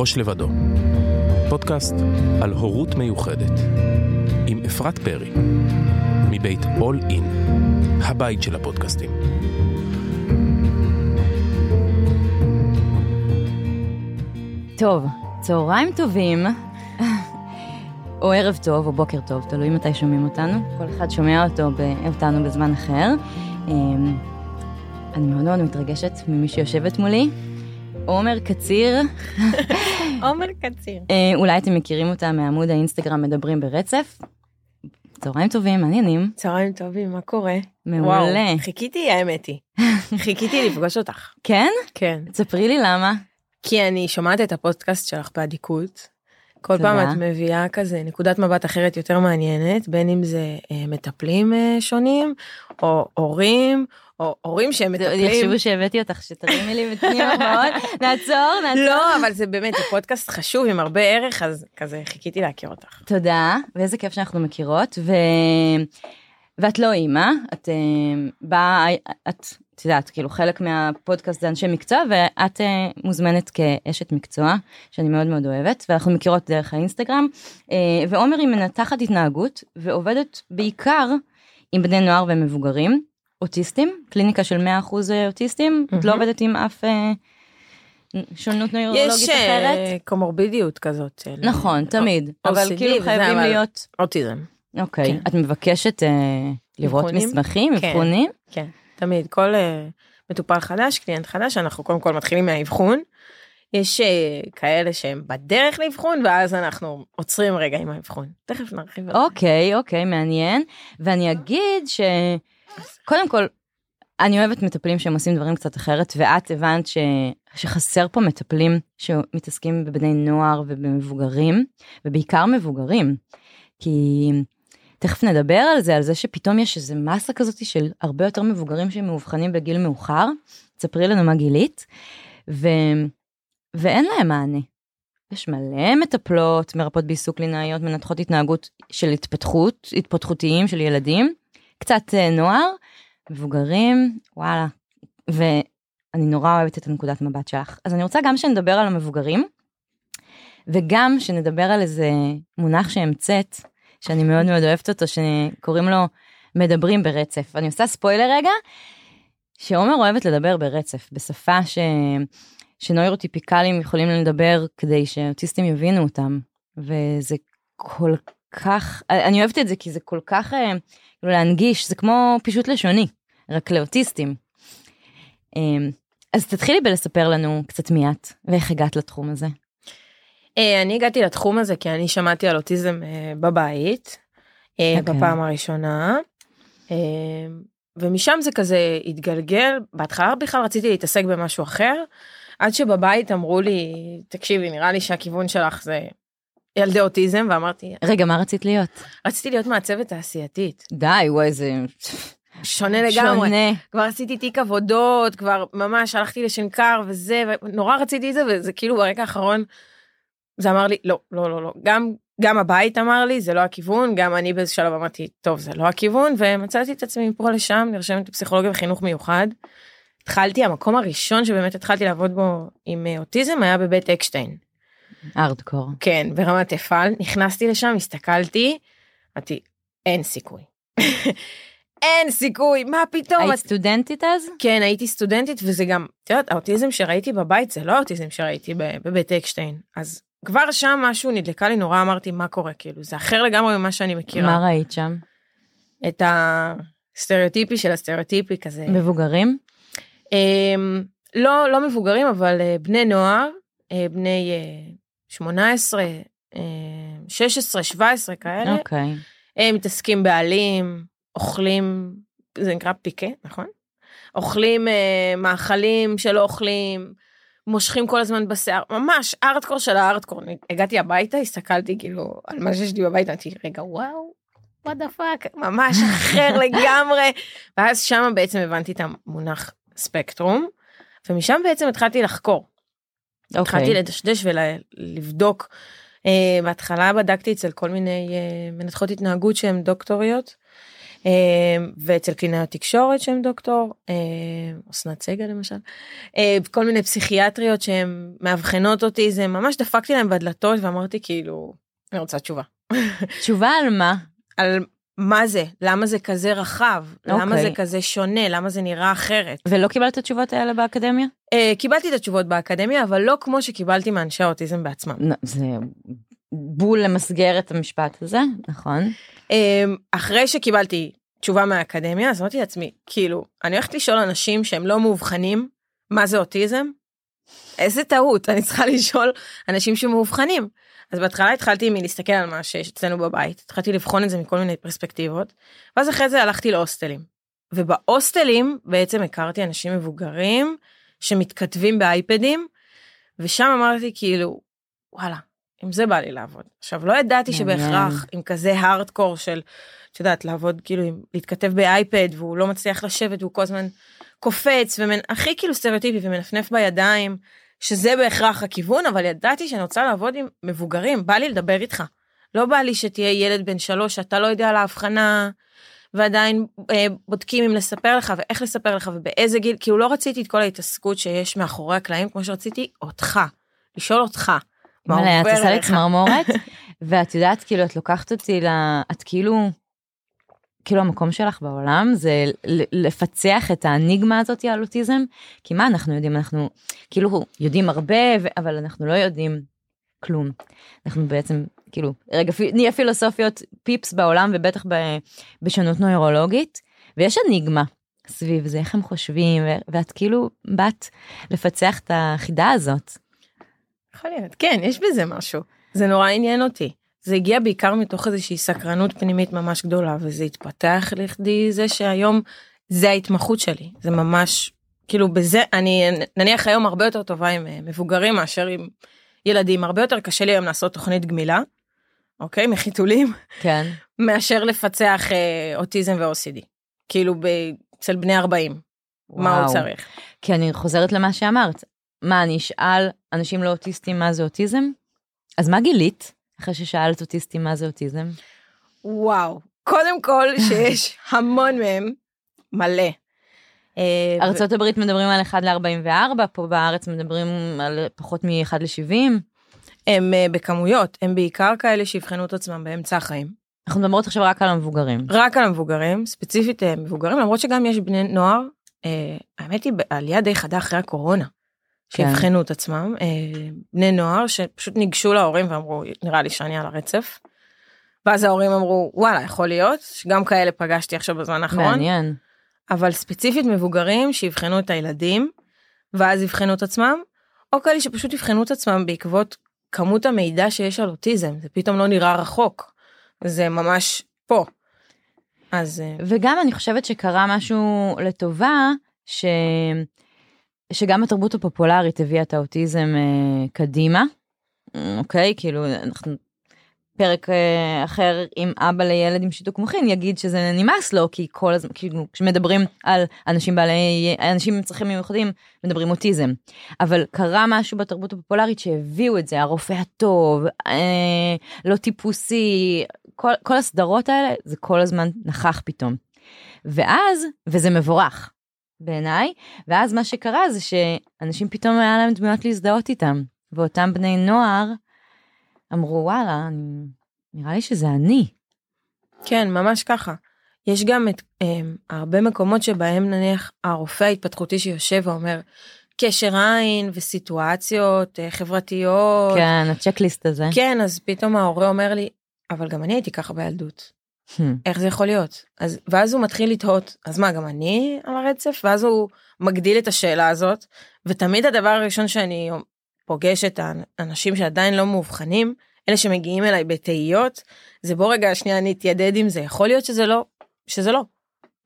ראש לבדו, פודקאסט על הורות מיוחדת, עם אפרת פרי, מבית All In, הבית של הפודקאסטים. טוב, צהריים טובים, או ערב טוב, או בוקר טוב, תלוי מתי שומעים אותנו. כל אחד שומע אותו, אותנו בזמן אחר. אמ, אני מאוד מאוד מתרגשת ממי שיושבת מולי. עומר קציר. עומר קציר. אה, אולי אתם מכירים אותה מעמוד האינסטגרם מדברים ברצף. צהריים טובים, מעניינים. צהריים טובים, מה קורה? מעולה. וואו, חיכיתי, האמת היא. חיכיתי לפגוש אותך. כן? כן. תספרי לי למה. כי אני שומעת את הפודקאסט שלך באדיקות. כל תודה. פעם את מביאה כזה נקודת מבט אחרת יותר מעניינת, בין אם זה אה, מטפלים אה, שונים, או הורים, או הורים שהם מטפלים. יחשבו שהבאתי אותך, שתרימי לי בפנים מאוד. נעצור, נעצור. לא, אבל זה באמת, זה פודקאסט חשוב עם הרבה ערך, אז כזה חיכיתי להכיר אותך. תודה, ואיזה כיף שאנחנו מכירות, ו... ואת לא אימא, את אה, באה, את, את יודעת, כאילו חלק מהפודקאסט זה אנשי מקצוע, ואת אה, מוזמנת כאשת מקצוע, שאני מאוד מאוד אוהבת, ואנחנו מכירות דרך האינסטגרם, אה, ועומר היא מנתחת התנהגות, ועובדת בעיקר עם בני נוער ומבוגרים, אוטיסטים, קליניקה של 100% אוטיסטים, את לא. עובדת עם אף אה, שונות נוירולוגית יש אחרת. אה, קומורבידיות כזאת. של- נכון, תמיד, אבל OCD כאילו חייבים אבל- להיות, אוטיזם. אוקיי, כן. את מבקשת אה, לראות אבחונים? מסמכים, כן. אבחונים? כן, תמיד. כל uh, מטופל חדש, קליינט חדש, אנחנו קודם כל מתחילים מהאבחון. יש כאלה שהם בדרך לאבחון, ואז אנחנו עוצרים רגע עם האבחון. תכף נרחיב. אוקיי, אוקיי, מעניין. ואני אגיד ש... קודם כל, אני אוהבת מטפלים שהם עושים דברים קצת אחרת, ואת הבנת ש... שחסר פה מטפלים שמתעסקים בבני נוער ובמבוגרים, ובעיקר מבוגרים. כי תכף נדבר על זה, על זה שפתאום יש איזה מסה כזאת של הרבה יותר מבוגרים שמאובחנים בגיל מאוחר. תספרי לנו מה גילית. ו... ואין להם מענה. יש מלא מטפלות, מרפאות בעיסוק קלינאיות, מנתחות התנהגות של התפתחות, התפתחותיים של ילדים, קצת אה, נוער, מבוגרים, וואלה. ואני נורא אוהבת את הנקודת מבט שלך. אז אני רוצה גם שנדבר על המבוגרים, וגם שנדבר על איזה מונח שהמצאת, שאני מאוד מאוד אוהבת אותו, שקוראים לו מדברים ברצף. אני עושה ספוילר רגע, שעומר אוהבת לדבר ברצף, בשפה ש... שנוירוטיפיקלים יכולים לדבר כדי שאוטיסטים יבינו אותם, וזה כל כך, אני אוהבת את זה כי זה כל כך, אה, כאילו להנגיש, זה כמו פישוט לשוני, רק לאוטיסטים. אה, אז תתחילי בלספר לנו קצת מי את, ואיך הגעת לתחום הזה. אה, אני הגעתי לתחום הזה כי אני שמעתי על אוטיזם אה, בבית, אה, אוקיי. בפעם הראשונה. ומשם זה כזה התגלגל, בהתחלה בכלל רציתי להתעסק במשהו אחר, עד שבבית אמרו לי, תקשיבי, נראה לי שהכיוון שלך זה ילדי אוטיזם, ואמרתי, רגע, מה רצית להיות? רציתי להיות מעצבת תעשייתית. די, וואי, זה שונה לגמרי. שונה. כבר עשיתי תיק עבודות, כבר ממש הלכתי לשנקר וזה, ונורא רציתי את זה, וזה כאילו ברגע האחרון, זה אמר לי, לא, לא, לא, לא. גם, גם הבית אמר לי, זה לא הכיוון, גם אני באיזה שלב אמרתי, טוב, זה לא הכיוון, ומצאתי את עצמי מפה לשם, נרשמת לפסיכולוגיה וחינוך מיוחד. התחלתי, המקום הראשון שבאמת התחלתי לעבוד בו עם אה, אוטיזם היה בבית אקשטיין. ארדקור. כן, ברמת אפעל, נכנסתי לשם, הסתכלתי, אמרתי, אין סיכוי. אין סיכוי, מה פתאום? היית את- סטודנטית אז? כן, הייתי סטודנטית, וזה גם, את יודעת, האוטיזם שראיתי בבית זה לא האוטיזם שראיתי בבית אקשטיין. אז כבר שם משהו נדלקה לי נורא, אמרתי, מה קורה? כאילו, זה אחר לגמרי ממה שאני מכירה. מה ראית שם? את הסטריאוטיפי של הסטריאוטיפי כזה. מבוגרים? אמ, לא, לא מבוגרים, אבל אה, בני נוער, אה, בני אה, 18, אה, 16, 17 כאלה, אוקיי. הם מתעסקים בעלים, אוכלים, זה נקרא פיקה, נכון? אוכלים אה, מאכלים שלא אוכלים, מושכים כל הזמן בשיער, ממש ארטקור של הארטקור. הגעתי הביתה, הסתכלתי כאילו על מה שיש לי בבית, אמרתי, רגע, וואו, what the fuck, ממש אחר לגמרי. ואז שם בעצם הבנתי את המונח ספקטרום, ומשם בעצם התחלתי לחקור. התחלתי אוקיי. לדשדש ולבדוק. Uh, בהתחלה בדקתי אצל כל מיני uh, מנתחות התנהגות שהן דוקטוריות, ואצל קלינאיות תקשורת שהן דוקטור, אה, אסנת סגל למשל, אה, כל מיני פסיכיאטריות שהן מאבחנות אותי, זה ממש דפקתי להם בדלתות ואמרתי כאילו, אני רוצה תשובה. תשובה על מה? על מה זה, למה זה כזה רחב, למה אוקיי. זה כזה שונה, למה זה נראה אחרת. ולא קיבלת את התשובות האלה באקדמיה? אה, קיבלתי את התשובות באקדמיה, אבל לא כמו שקיבלתי מאנשי האוטיזם בעצמם. זה בול למסגר את המשפט הזה, נכון? אמ, אחרי שקיבלתי תשובה מהאקדמיה, אז אמרתי לעצמי, כאילו, אני הולכת לשאול אנשים שהם לא מאובחנים, מה זה אוטיזם? איזה טעות, אני צריכה לשאול אנשים שמאובחנים. אז בהתחלה התחלתי מלהסתכל על מה שיש אצלנו בבית, התחלתי לבחון את זה מכל מיני פרספקטיבות, ואז אחרי זה הלכתי להוסטלים. ובהוסטלים בעצם הכרתי אנשים מבוגרים שמתכתבים באייפדים, ושם אמרתי כאילו, וואלה, עם זה בא לי לעבוד. עכשיו, לא ידעתי. שבהכרח עם כזה הארדקור של, את יודעת, לעבוד כאילו, עם, להתכתב באייפד, והוא לא מצליח לשבת, והוא כל הזמן קופץ, ומנ... הכי כאילו סטריאוטיפי, ומנפנף בידיים, שזה בהכרח הכיוון, אבל ידעתי שאני רוצה לעבוד עם מבוגרים, בא לי לדבר איתך. לא בא לי שתהיה ילד בן שלוש שאתה לא יודע על ההבחנה, ועדיין אה, בודקים אם לספר לך ואיך לספר לך ובאיזה גיל, כאילו לא רציתי את כל ההתעסקות שיש מאחורי הקלעים, כמו שרציתי אותך, לשאול אותך. מלא, את עושה לי. צמרמורת, ואת יודעת, כאילו, את לוקחת אותי ל... את כאילו... כאילו המקום שלך בעולם זה לפצח את האניגמה הזאת על אוטיזם, כי מה אנחנו יודעים? אנחנו כאילו יודעים הרבה, ו- אבל אנחנו לא יודעים כלום. אנחנו בעצם, כאילו, רגע, נהיה פילוסופיות פיפס בעולם, ובטח ב- בשונות נוירולוגית, ויש אניגמה סביב זה, איך הם חושבים, ו- ואת כאילו באת לפצח את החידה הזאת. יכול להיות, כן, יש בזה משהו. זה נורא עניין אותי. זה הגיע בעיקר מתוך איזושהי סקרנות פנימית ממש גדולה, וזה התפתח לכדי זה שהיום זה ההתמחות שלי. זה ממש, כאילו בזה, אני נניח היום הרבה יותר טובה עם אה, מבוגרים מאשר עם ילדים. הרבה יותר קשה לי היום לעשות תוכנית גמילה, אוקיי? מחיתולים, כן. מאשר לפצח אה, אוטיזם ו-OCD. כאילו ב- אצל בני 40, מה הוא וואו. צריך. כי אני חוזרת למה שאמרת. מה, אני אשאל אנשים לא אוטיסטים מה זה אוטיזם? אז מה גילית אחרי ששאלת אוטיסטים מה זה אוטיזם? וואו, קודם כל שיש המון מהם, מלא. אה, ארצות הברית מדברים על 1 ל-44, פה בארץ מדברים על פחות מ-1 ל-70. הם אה, בכמויות, הם בעיקר כאלה שיבחנו את עצמם באמצע החיים. אנחנו מדברות עכשיו רק על המבוגרים. רק על המבוגרים, ספציפית אה, מבוגרים, למרות שגם יש בני נוער, האמת היא בעלייה די חדה אחרי הקורונה. שיבחנו את עצמם, אה, בני נוער שפשוט ניגשו להורים ואמרו, נראה לי שאני על הרצף. ואז ההורים אמרו, וואלה, יכול להיות, שגם כאלה פגשתי עכשיו בזמן האחרון. מעניין. אבל ספציפית מבוגרים שיבחנו את הילדים ואז יבחנו את עצמם או כאלה שפשוט יבחנו את עצמם בעקבות כמות המידע שיש על אוטיזם זה פתאום לא נראה רחוק זה ממש פה. אז אה, וגם אני חושבת שקרה משהו לטובה, ש... שגם התרבות הפופולרית הביאה את האוטיזם אה, קדימה. אוקיי, כאילו אנחנו... פרק אה, אחר עם אבא לילד עם שיתוק מוחין יגיד שזה נמאס לו כי כל הזמן כאילו כשמדברים על אנשים בעלי אנשים עם צרכים מיוחדים מדברים אוטיזם אבל קרה משהו בתרבות הפופולרית שהביאו את זה הרופא הטוב אה, לא טיפוסי כל, כל הסדרות האלה זה כל הזמן נכח פתאום. ואז וזה מבורך בעיניי ואז מה שקרה זה שאנשים פתאום היה להם דמויות להזדהות איתם ואותם בני נוער אמרו וואלה אני, נראה לי שזה אני. כן ממש ככה. יש גם את אה, הרבה מקומות שבהם נניח הרופא ההתפתחותי שיושב ואומר קשר עין וסיטואציות אה, חברתיות. כן הצ'קליסט הזה. כן אז פתאום ההורה אומר לי אבל גם אני הייתי ככה בילדות. Hmm. איך זה יכול להיות? אז, ואז הוא מתחיל לתהות, אז מה, גם אני על הרצף? ואז הוא מגדיל את השאלה הזאת, ותמיד הדבר הראשון שאני פוגשת האנשים שעדיין לא מאובחנים, אלה שמגיעים אליי בתהיות, זה בוא רגע שנייה נתיידד עם זה, יכול להיות שזה לא, שזה לא.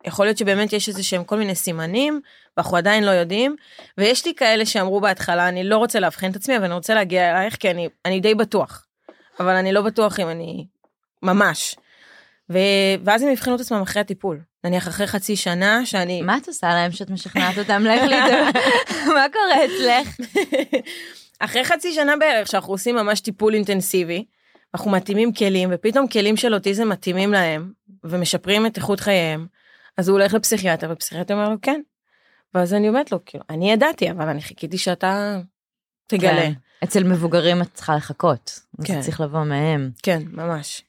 יכול להיות שבאמת יש איזה שהם כל מיני סימנים, ואנחנו עדיין לא יודעים, ויש לי כאלה שאמרו בהתחלה, אני לא רוצה לאבחן את עצמי, אבל אני רוצה להגיע אלייך, כי אני, אני די בטוח. אבל אני לא בטוח אם אני ממש. ו... ואז הם יבחנו את עצמם אחרי הטיפול. נניח אחרי חצי שנה שאני... מה את עושה להם שאת משכנעת אותם לך להתאבד? מה קורה אצלך? אחרי חצי שנה בערך שאנחנו עושים ממש טיפול אינטנסיבי, אנחנו מתאימים כלים ופתאום כלים של אוטיזם מתאימים להם ומשפרים את איכות חייהם, אז הוא הולך לפסיכיאטר, ופסיכיאטר אומר לו כן. ואז אני אומרת לו, כאילו, אני ידעתי, אבל אני חיכיתי שאתה תגלה. כן. אצל מבוגרים את צריכה לחכות. כן. זה צריך לבוא מהם. כן, ממש.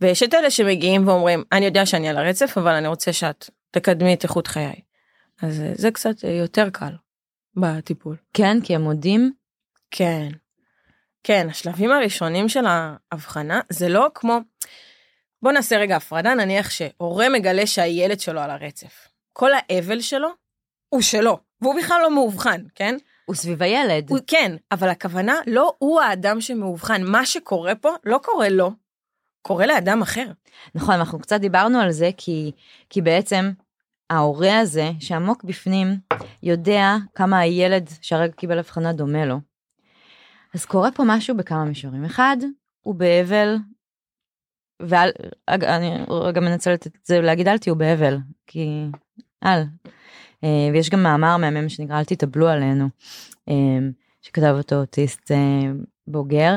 ויש את אלה שמגיעים ואומרים, אני יודע שאני על הרצף, אבל אני רוצה שאת תקדמי את איכות חיי. אז אה, זה קצת אה, יותר קל בטיפול. כן, כי הם מודים. כן. כן, השלבים הראשונים של ההבחנה זה לא כמו, בוא נעשה רגע הפרדה, נניח שהורה מגלה שהילד שלו על הרצף. כל האבל שלו הוא שלו, והוא בכלל לא מאובחן, כן? הוא סביב הילד. הוא, כן, אבל הכוונה לא הוא האדם שמאובחן, מה שקורה פה לא קורה לו, קורה לאדם אחר. נכון, אנחנו קצת דיברנו על זה, כי, כי בעצם ההורה הזה, שעמוק בפנים, יודע כמה הילד שהרגע קיבל הבחנה דומה לו. אז קורה פה משהו בכמה מישורים. אחד, הוא באבל, ואני רגע מנצלת את זה להגיד אל תהיו באבל, כי אל. אה, ויש גם מאמר מהמם שנקרא אל תתאבלו עלינו, אה, שכתב אותו אוטיסט אה, בוגר.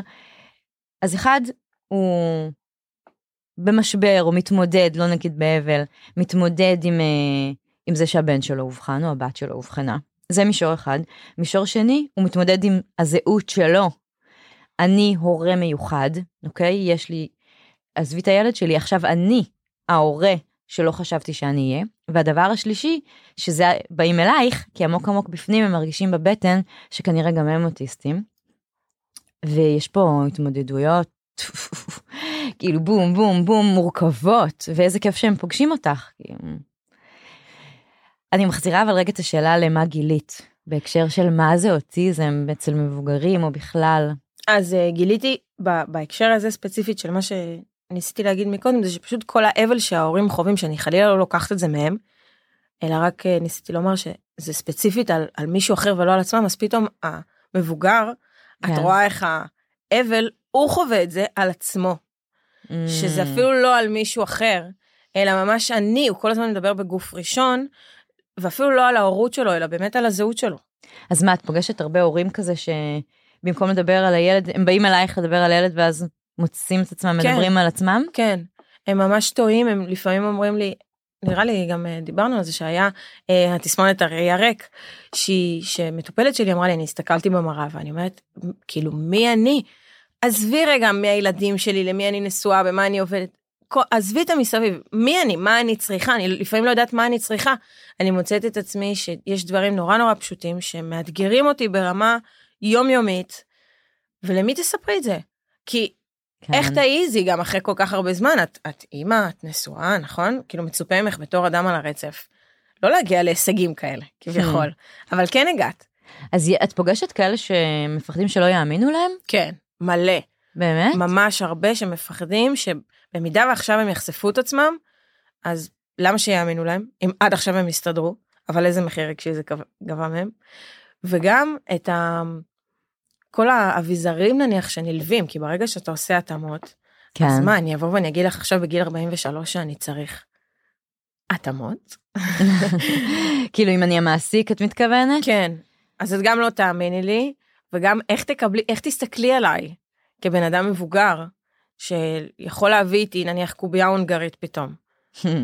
אז אחד, הוא במשבר או מתמודד, לא נגיד באבל, מתמודד עם, עם זה שהבן שלו אובחן או הבת שלו אובחנה. זה מישור אחד. מישור שני, הוא מתמודד עם הזהות שלו. אני הורה מיוחד, אוקיי? יש לי, עזבי את הילד שלי, עכשיו אני ההורה שלא חשבתי שאני אהיה. והדבר השלישי, שזה באים אלייך, כי עמוק עמוק בפנים הם מרגישים בבטן שכנראה גם הם אוטיסטים. ויש פה התמודדויות, כאילו בום בום בום מורכבות, ואיזה כיף שהם פוגשים אותך. כאילו. אני מחזירה אבל רגע את השאלה למה גילית, בהקשר של מה זה אוטיזם אצל מבוגרים או בכלל. אז uh, גיליתי בהקשר הזה ספציפית של מה שניסיתי להגיד מקודם, זה שפשוט כל האבל שההורים חווים, שאני חלילה לא לוקחת את זה מהם, אלא רק uh, ניסיתי לומר שזה ספציפית על, על מישהו אחר ולא על עצמם, אז פתאום המבוגר, כן. את רואה איך האבל, הוא חווה את זה על עצמו. Mm. שזה אפילו לא על מישהו אחר, אלא ממש אני, הוא כל הזמן מדבר בגוף ראשון, ואפילו לא על ההורות שלו, אלא באמת על הזהות שלו. אז מה, את פוגשת הרבה הורים כזה שבמקום לדבר על הילד, הם באים אלייך לדבר על הילד ואז מוצאים את עצמם, כן, מדברים על עצמם? כן, הם ממש טועים, הם לפעמים אומרים לי, נראה לי גם אה, דיברנו על זה שהיה אה, התסמונת הראי הריק, שהיא, שמטופלת שלי אמרה לי, אני הסתכלתי במראה ואני אומרת, כאילו, מי אני? עזבי רגע מי הילדים שלי, למי אני נשואה, במה אני עובדת. עזבי את המסביב, מי אני, מה אני צריכה, אני לפעמים לא יודעת מה אני צריכה. אני מוצאת את עצמי שיש דברים נורא נורא פשוטים שמאתגרים אותי ברמה יומיומית, ולמי תספרי את זה? כי כן. איך תעיזי גם אחרי כל כך הרבה זמן, את, את אימא, את נשואה, נכון? כאילו מצופה ממך בתור אדם על הרצף. לא להגיע להישגים כאלה, כביכול, hmm. אבל כן הגעת. אז את פוגשת כאלה שמפחדים שלא יאמינו להם? כן, מלא. באמת? ממש הרבה שמפחדים שבמידה ועכשיו הם יחשפו את עצמם, אז למה שיאמינו להם? אם עד עכשיו הם יסתדרו, אבל איזה מחיר רגשי זה גבה מהם. וגם את ה... כל האביזרים נניח שנלווים, כי ברגע שאתה עושה התאמות, כן. אז מה, אני אבוא ואני אגיד לך עכשיו בגיל 43 שאני צריך התאמות? כאילו אם אני המעסיק את מתכוונת? כן. אז את גם לא תאמיני לי, וגם איך תקבלי, איך תסתכלי עליי כבן אדם מבוגר, שיכול להביא איתי נניח קובייה הונגרית פתאום,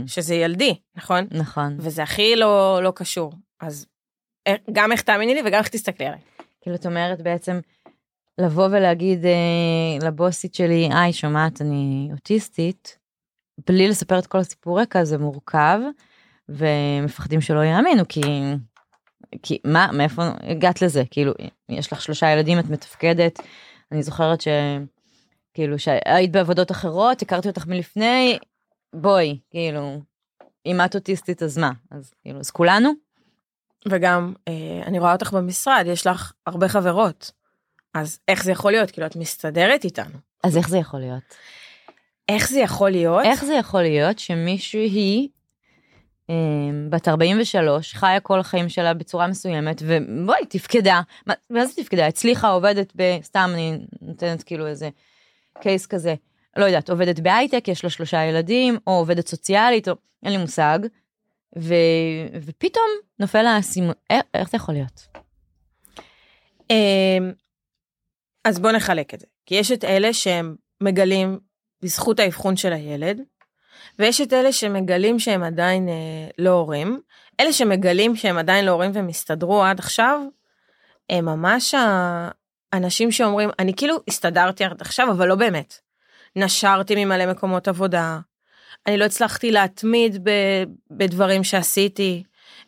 שזה ילדי, נכון? נכון. וזה הכי לא, לא קשור. אז גם איך תאמיני לי וגם איך תסתכלי עליי. כאילו את אומרת בעצם, לבוא ולהגיד אה, לבוסית שלי, היי, שומעת, אני אוטיסטית, בלי לספר את כל הסיפור רקע, זה מורכב, ומפחדים שלא יאמינו, כי, כי מה, מאיפה הגעת לזה? כאילו, יש לך שלושה ילדים, את מתפקדת, אני זוכרת ש... כאילו, שהיית בעבודות אחרות, הכרתי אותך מלפני, בואי, כאילו, אם את אוטיסטית אז מה? אז כאילו, אז כולנו? וגם, אה, אני רואה אותך במשרד, יש לך הרבה חברות. אז איך זה יכול להיות? כאילו, את מסתדרת איתנו. אז איך זה יכול להיות? איך זה יכול להיות? איך זה יכול להיות אה, בת 43, חיה כל החיים שלה בצורה מסוימת, ובואי, תפקדה. מה, זה תפקדה? הצליחה, עובדת ב... סתם, אני נותנת כאילו איזה קייס כזה. לא יודעת, עובדת בהייטק, יש לה שלושה ילדים, או עובדת סוציאלית, או אין לי מושג. ו... ופתאום נופל האסימון, איך, איך זה יכול להיות? אמ, אז בוא נחלק את זה. כי יש את אלה שהם מגלים בזכות האבחון של הילד, ויש את אלה שמגלים שהם עדיין אה, לא הורים. אלה שמגלים שהם עדיין לא הורים והם הסתדרו עד עכשיו, הם ממש האנשים שאומרים, אני כאילו הסתדרתי עד עכשיו, אבל לא באמת. נשרתי ממלא מקומות עבודה, אני לא הצלחתי להתמיד ב, בדברים שעשיתי,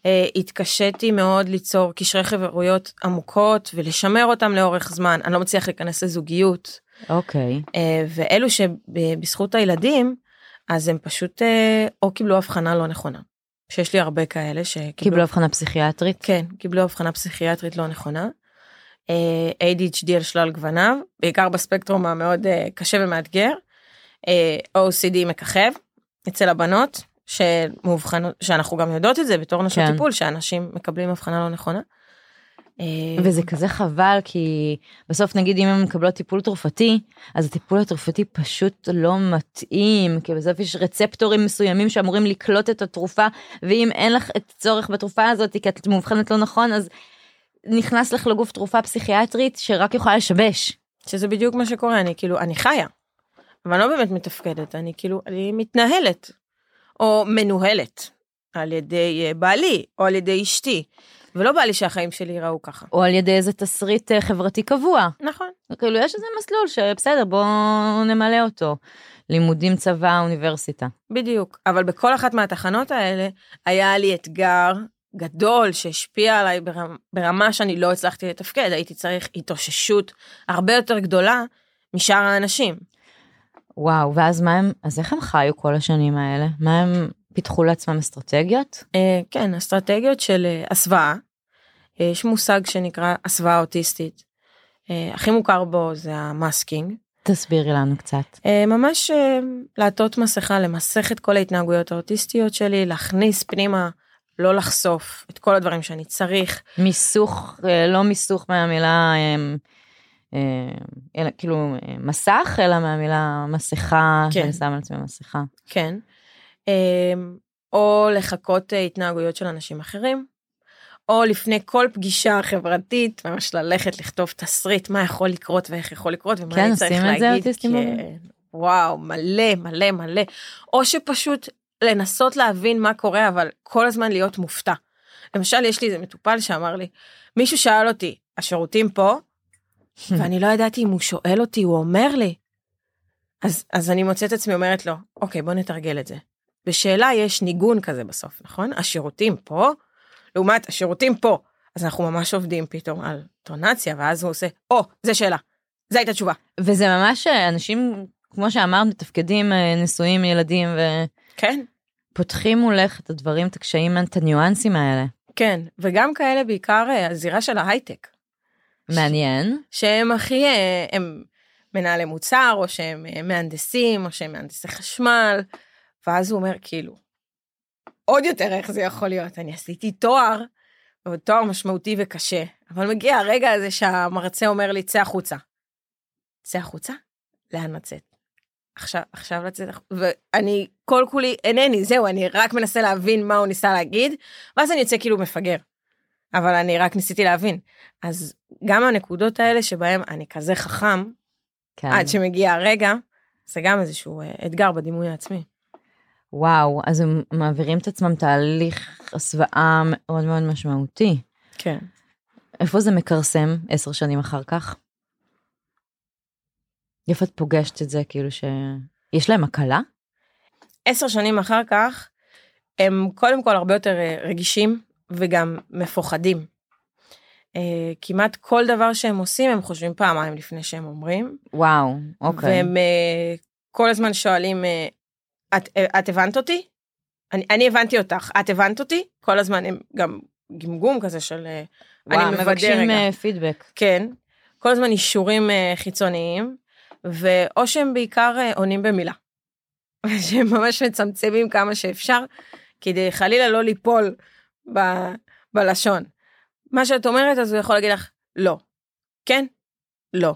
אה, התקשיתי מאוד ליצור קשרי חברויות עמוקות ולשמר אותם לאורך זמן, אני לא מצליח להיכנס לזוגיות. אוקיי. Okay. אה, ואלו שבזכות הילדים, אז הם פשוט אה, או קיבלו הבחנה לא נכונה. שיש לי הרבה כאלה שקיבלו... קיבלו הבחנה פסיכיאטרית? כן, קיבלו הבחנה פסיכיאטרית לא נכונה. אה, ADHD על שלל גווניו, בעיקר בספקטרום המאוד אה, קשה ומאתגר. OCD מככב אצל הבנות, שמאובחנות, שאנחנו גם יודעות את זה בתור נשות כן. טיפול, שאנשים מקבלים הבחנה לא נכונה. אה, וזה כזה חבל כי בסוף נגיד אם הם מקבלות טיפול תרופתי אז הטיפול התרופתי פשוט לא מתאים כי בסוף יש רצפטורים מסוימים שאמורים לקלוט את התרופה ואם אין לך את צורך בתרופה הזאת כי את מאובחנת לא נכון אז נכנס לך לגוף תרופה פסיכיאטרית שרק יכולה לשבש. שזה בדיוק מה שקורה, אני כאילו, אני חיה, אבל אני לא באמת מתפקדת, אני כאילו, אני מתנהלת, או מנוהלת, על ידי אה, בעלי, או על ידי אשתי, ולא בא לי שהחיים שלי ייראו ככה. או על ידי איזה תסריט אה, חברתי קבוע. נכון. כאילו יש איזה מסלול שבסדר בוא נמלא אותו. לימודים צבא אוניברסיטה. בדיוק, אבל בכל אחת מהתחנות האלה היה לי אתגר גדול שהשפיע עליי ברמה, ברמה שאני לא הצלחתי לתפקד, הייתי צריך התאוששות הרבה יותר גדולה משאר האנשים. וואו ואז מה הם אז איך הם חיו כל השנים האלה מה הם פיתחו לעצמם אסטרטגיות אה, כן, אסטרטגיות של אה, הסוואה. אה, יש מושג שנקרא הסוואה אוטיסטית. הכי מוכר בו זה המאסקינג. תסבירי לנו קצת. ממש לעטות מסכה, למסך את כל ההתנהגויות האוטיסטיות שלי, להכניס פנימה, לא לחשוף את כל הדברים שאני צריך. מיסוך לא מיסוך מהמילה אלא כאילו מסך אלא מהמילה מסכה כן. שאני שמה על עצמי מסכה. כן. אה, או לחקות אה, התנהגויות של אנשים אחרים. או לפני כל פגישה חברתית, ממש ללכת לכתוב תסריט מה יכול לקרות ואיך יכול לקרות ומה כן, אני צריך עושים את להגיד. זה אוטיסטים כן. וואו, מלא, מלא, מלא. או שפשוט לנסות להבין מה קורה, אבל כל הזמן להיות מופתע. למשל, יש לי איזה מטופל שאמר לי, מישהו שאל אותי, השירותים פה? ואני לא ידעתי אם הוא שואל אותי, הוא אומר לי. אז, אז אני מוצאת עצמי אומרת לו, אוקיי, בוא נתרגל את זה. בשאלה יש ניגון כזה בסוף, נכון? השירותים פה, לעומת השירותים פה. אז אנחנו ממש עובדים פתאום על טונציה, ואז הוא עושה, או, זה שאלה. זו הייתה תשובה. וזה ממש אה, אנשים כמו שאמרת מתפקדים אה, נשואים ילדים כן, ופותחים מולך את הדברים את הקשיים את הניואנסים האלה. כן. וגם כאלה בעיקר אה, הזירה של ההייטק. מעניין. שהם הכי, הם מנהלי מוצר, או שהם מהנדסים, או שהם מהנדסי חשמל, ואז הוא אומר כאילו, עוד יותר איך זה יכול להיות, אני עשיתי תואר, אבל תואר משמעותי וקשה, אבל מגיע הרגע הזה שהמרצה אומר לי, צא החוצה. צא החוצה? לאן לצאת? עכשיו, עכשיו לצאת, ואני כל כולי אינני, זהו, אני רק מנסה להבין מה הוא ניסה להגיד, ואז אני יוצא כאילו מפגר. אבל אני רק ניסיתי להבין. אז גם הנקודות האלה שבהם אני כזה חכם, כן. עד שמגיע הרגע, זה גם איזשהו אה, אתגר בדימוי העצמי. וואו אז הם מעבירים את עצמם תהליך הסוואה מאוד מאוד משמעותי. כן. איפה זה מכרסם עשר שנים אחר כך? איפה את פוגשת את זה כאילו שיש להם הקלה? עשר שנים אחר כך, הם קודם כל הרבה יותר אה, רגישים וגם מפוחדים. אה, כמעט כל דבר שהם עושים, הם חושבים פעמיים לפני שהם אומרים. וואו אוקיי. והם אה, כל הזמן שואלים, את, אה, את הבנת אותי? אני, אני הבנתי אותך, את הבנת אותי? כל הזמן הם גם גמגום כזה של אה, וואו, אני מוודא מבקשים רגע. אה, פידבק. כן, כל הזמן אישורים אה, חיצוניים, ואו שהם בעיקר אה, עונים במילה. שהם ממש מצמצמים כמה שאפשר, כדי חלילה לא ליפול ב, בלשון. מה שאת אומרת, אז הוא יכול להגיד לך, לא. כן? לא.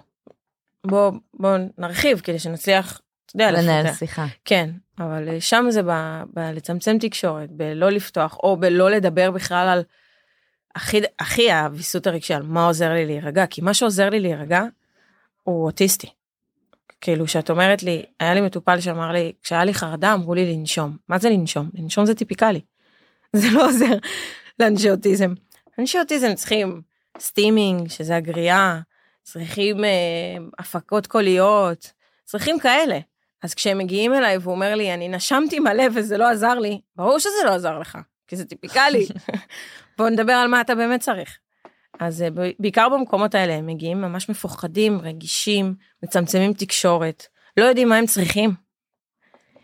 בוא, בוא נרחיב כדי שנצליח, יודע, לנהל לפתח. שיחה. כן, אבל אה, שם זה ב- בלצמצם תקשורת, בלא לפתוח, או בלא לדבר בכלל על הכי, הכי הוויסות הרגשי, על מה עוזר לי להירגע, כי מה שעוזר לי להירגע הוא אוטיסטי. כאילו, שאת אומרת לי, היה לי מטופל שאמר לי, כשהיה לי חרדה אמרו לי לנשום. מה זה לנשום? לנשום זה טיפיקלי. זה לא עוזר לאנשי אוטיזם. אנשי אוטיזם צריכים stimming, שזה הגריעה, צריכים אה, הפקות קוליות, צריכים כאלה. אז כשהם מגיעים אליי והוא אומר לי, אני נשמתי מלא וזה לא עזר לי, ברור שזה לא עזר לך, כי זה טיפיקלי. בוא נדבר על מה אתה באמת צריך. אז אה, בעיקר במקומות האלה הם מגיעים ממש מפוחדים, רגישים, מצמצמים תקשורת, לא יודעים מה הם צריכים.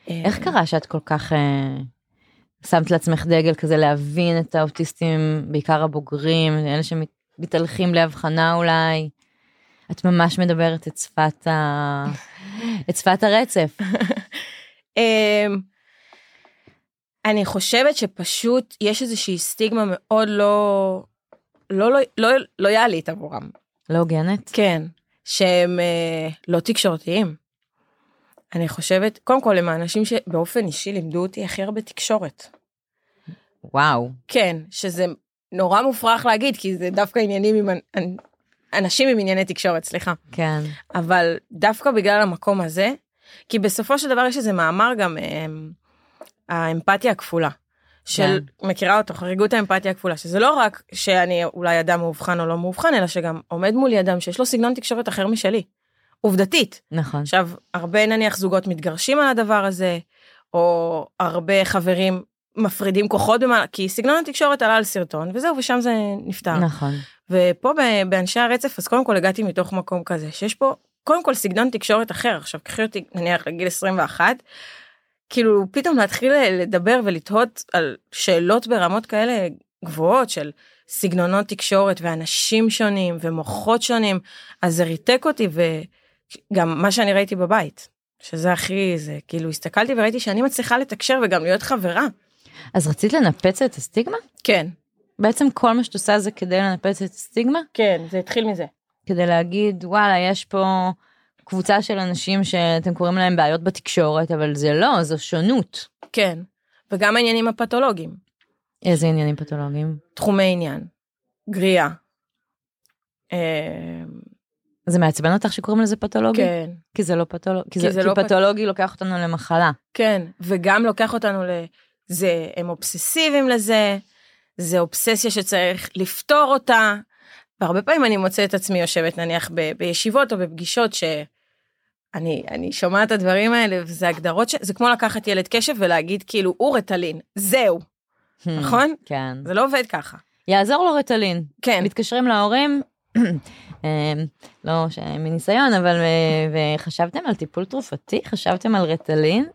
איך אה, קרה שאת כל כך אה, שמת לעצמך דגל כזה להבין את האוטיסטים, בעיקר הבוגרים, אלה שמתהלכים להבחנה אולי? את ממש מדברת את שפת, ה... את שפת הרצף. אמ, אני חושבת שפשוט יש איזושהי סטיגמה מאוד לא, לא, לא, לא, לא יעלית עבורם. לא הוגנת? כן, שהם אה, לא תקשורתיים. אני חושבת, קודם כל הם האנשים שבאופן אישי לימדו אותי הכי הרבה תקשורת. וואו. כן, שזה נורא מופרך להגיד, כי זה דווקא עניינים עם אנשים עם ענייני תקשורת, סליחה. כן. אבל דווקא בגלל המקום הזה, כי בסופו של דבר יש איזה מאמר גם, אמ, האמפתיה הכפולה. של, מכירה אותו, חריגות האמפתיה הכפולה, שזה לא רק שאני אולי אדם מאובחן או לא מאובחן, אלא שגם עומד מולי אדם שיש לו סגנון תקשורת אחר משלי. עובדתית. נכון. עכשיו, הרבה נניח זוגות מתגרשים על הדבר הזה, או הרבה חברים מפרידים כוחות, במה, כי סגנון התקשורת עלה על סרטון, וזהו, ושם זה נפתר. נכון. ופה באנשי הרצף, אז קודם כל הגעתי מתוך מקום כזה, שיש פה קודם כל סגנון תקשורת אחר. עכשיו, קחי אותי נניח לגיל 21, כאילו פתאום להתחיל לדבר ולתהות על שאלות ברמות כאלה גבוהות של סגנונות תקשורת ואנשים שונים ומוחות שונים, אז זה ריתק אותי וגם מה שאני ראיתי בבית, שזה הכי, זה כאילו הסתכלתי וראיתי שאני מצליחה לתקשר וגם להיות חברה. אז רצית לנפץ את הסטיגמה? כן, בעצם כל מה שאת עושה זה כדי לנפץ את הסטיגמה? כן, זה התחיל מזה. כדי להגיד וואלה יש פה קבוצה של אנשים שאתם קוראים להם בעיות בתקשורת אבל זה לא זו שונות. כן, וגם העניינים הפתולוגיים, איזה עניינים פתולוגיים? תחומי עניין, גריעה. אה, זה מעצבן אותך שקוראים לזה פתולוגי? כן, כי זה לא פתולוגי, כי, כי זה, זה כי לא פת- פתולוגי לוקח אותנו למחלה. כן, וגם לוקח אותנו לזה, הם אובססיביים לזה, זה אובססיה שצריך לפתור אותה. והרבה פעמים אני מוצאת את עצמי יושבת נניח ב, בישיבות או בפגישות שאני אני שומעת את הדברים האלה וזה הגדרות ש... זה כמו לקחת ילד קשב ולהגיד כאילו הוא רטלין, זהו, נכון? כן. זה לא עובד ככה. יעזור לו רטלין. כן, מתקשרים להורים, אה, לא מניסיון, אבל אה, וחשבתם על טיפול תרופתי? חשבתם על רטלין?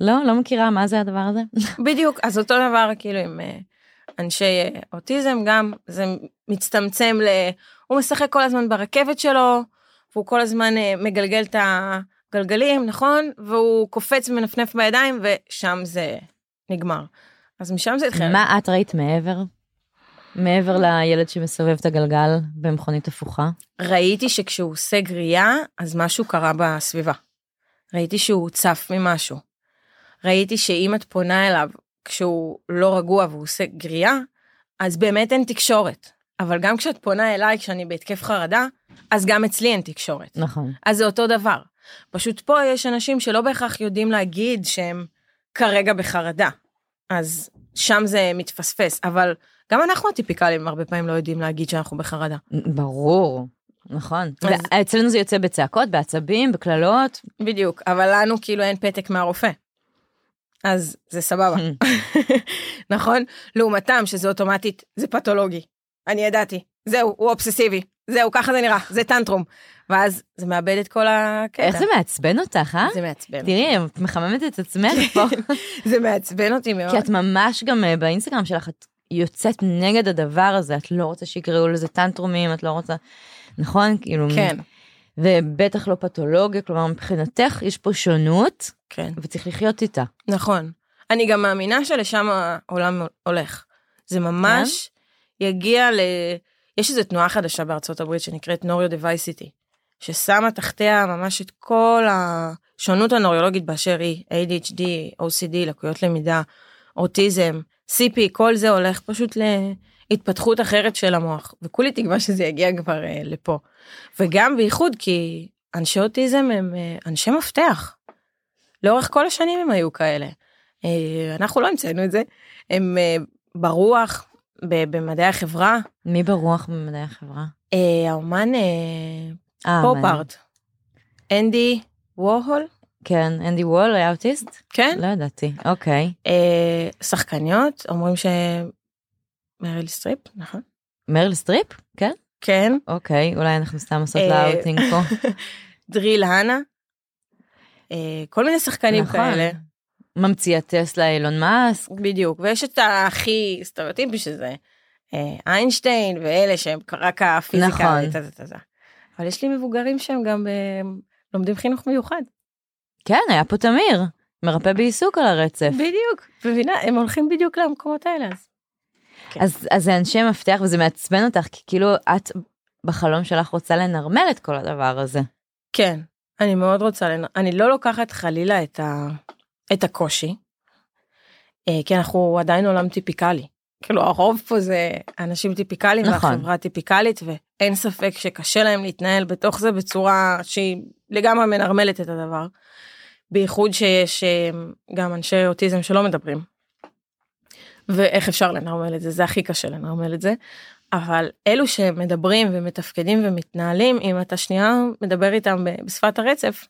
לא, לא מכירה מה זה הדבר הזה. בדיוק, אז אותו דבר כאילו עם אה, אנשי אה, אוטיזם גם, זה מצטמצם ל... הוא משחק כל הזמן ברכבת שלו, והוא כל הזמן אה, מגלגל את הגלגלים, נכון? והוא קופץ ומנפנף בידיים, ושם זה נגמר. אז משם זה התחיל. מה את ראית מעבר? מעבר לילד שמסובב את הגלגל במכונית הפוכה? ראיתי שכשהוא עושה גריעה, אז משהו קרה בסביבה. ראיתי שהוא צף ממשהו. ראיתי שאם את פונה אליו כשהוא לא רגוע והוא עושה גריעה, אז באמת אין תקשורת. אבל גם כשאת פונה אליי כשאני בהתקף חרדה, אז גם אצלי אין תקשורת. נכון. אז זה אותו דבר. פשוט פה יש אנשים שלא בהכרח יודעים להגיד שהם כרגע בחרדה. אז שם זה מתפספס, אבל גם אנחנו הטיפיקלים הרבה פעמים לא יודעים להגיד שאנחנו בחרדה. ברור. נכון. אז- אצלנו זה יוצא בצעקות, בעצבים, בקללות. בדיוק, אבל לנו כאילו אין פתק מהרופא. אז זה סבבה, נכון? לעומתם שזה אוטומטית, זה פתולוגי. אני ידעתי, זהו, הוא אובססיבי, זהו, ככה זה נראה, זה טנטרום. ואז זה מאבד את כל הקטע. איך זה מעצבן אותך, אה? זה מעצבן. תראי, את מחממת את עצמך פה. זה מעצבן אותי מאוד. כי את ממש גם אה, באינסטגרם שלך, את יוצאת נגד הדבר הזה, את לא רוצה שיקראו לזה טנטרומים, את לא רוצה, נכון? כאילו, כן, ובטח לא פתולוגיה, כלומר מבחינתך יש פה שונות, כן, וצריך לחיות איתה. נכון. אני גם מאמינה שלשם העולם הולך. זה ממש יגיע ל... יש איזו תנועה חדשה בארצות הברית שנקראת נוריו-דווייסיטי, ששמה תחתיה ממש את כל השונות הנוריולוגית באשר היא, ADHD, OCD, לקויות למידה, אוטיזם, CP, כל זה הולך פשוט להתפתחות אחרת של המוח, וכולי תקווה שזה יגיע כבר uh, לפה. וגם בייחוד כי אנשי אוטיזם הם אה, אנשי מפתח. לאורך כל השנים הם היו כאלה. אה, אנחנו לא המצאנו את זה. הם אה, ברוח, ב- במדעי החברה. מי ברוח במדעי החברה? אה, האומן אה, אה. pop art. אנדי וורהול, כן, אנדי וורהול היה אוטיסט? כן. לא ידעתי, אוקיי. אה, שחקניות, אומרים ש... מריל סטריפ, נכון? מריל סטריפ? כן? כן. אוקיי, אולי אנחנו סתם עושות אה, לה אאוטינג פה. דריל הנה. אה, כל מיני שחקנים נכון. כאלה. ממציאה טסלה אילון מאסק. בדיוק, ויש את הכי סטריאוטיפי שזה אה, איינשטיין ואלה שהם רק הפיזיקה. נכון. אבל יש לי מבוגרים שהם גם אה, לומדים חינוך מיוחד. כן, היה פה תמיר. מרפא בעיסוק על הרצף. בדיוק, מבינה? הם הולכים בדיוק למקומות האלה. אז. כן. אז, אז זה אנשי מפתח וזה מעצבן אותך, כי כאילו את בחלום שלך רוצה לנרמל את כל הדבר הזה. כן, אני מאוד רוצה, לנ... אני לא לוקחת חלילה את, ה... את הקושי, אה, כי אנחנו עדיין עולם טיפיקלי. כאילו הרוב פה זה אנשים טיפיקליים נכון. והחברה טיפיקלית ואין ספק שקשה להם להתנהל בתוך זה בצורה שהיא לגמרי מנרמלת את הדבר. בייחוד שיש אה, גם אנשי אוטיזם שלא מדברים. ואיך אפשר לנרמל את זה זה הכי קשה לנרמל את זה. אבל אלו שמדברים ומתפקדים ומתנהלים אם אתה שנייה מדבר איתם בשפת הרצף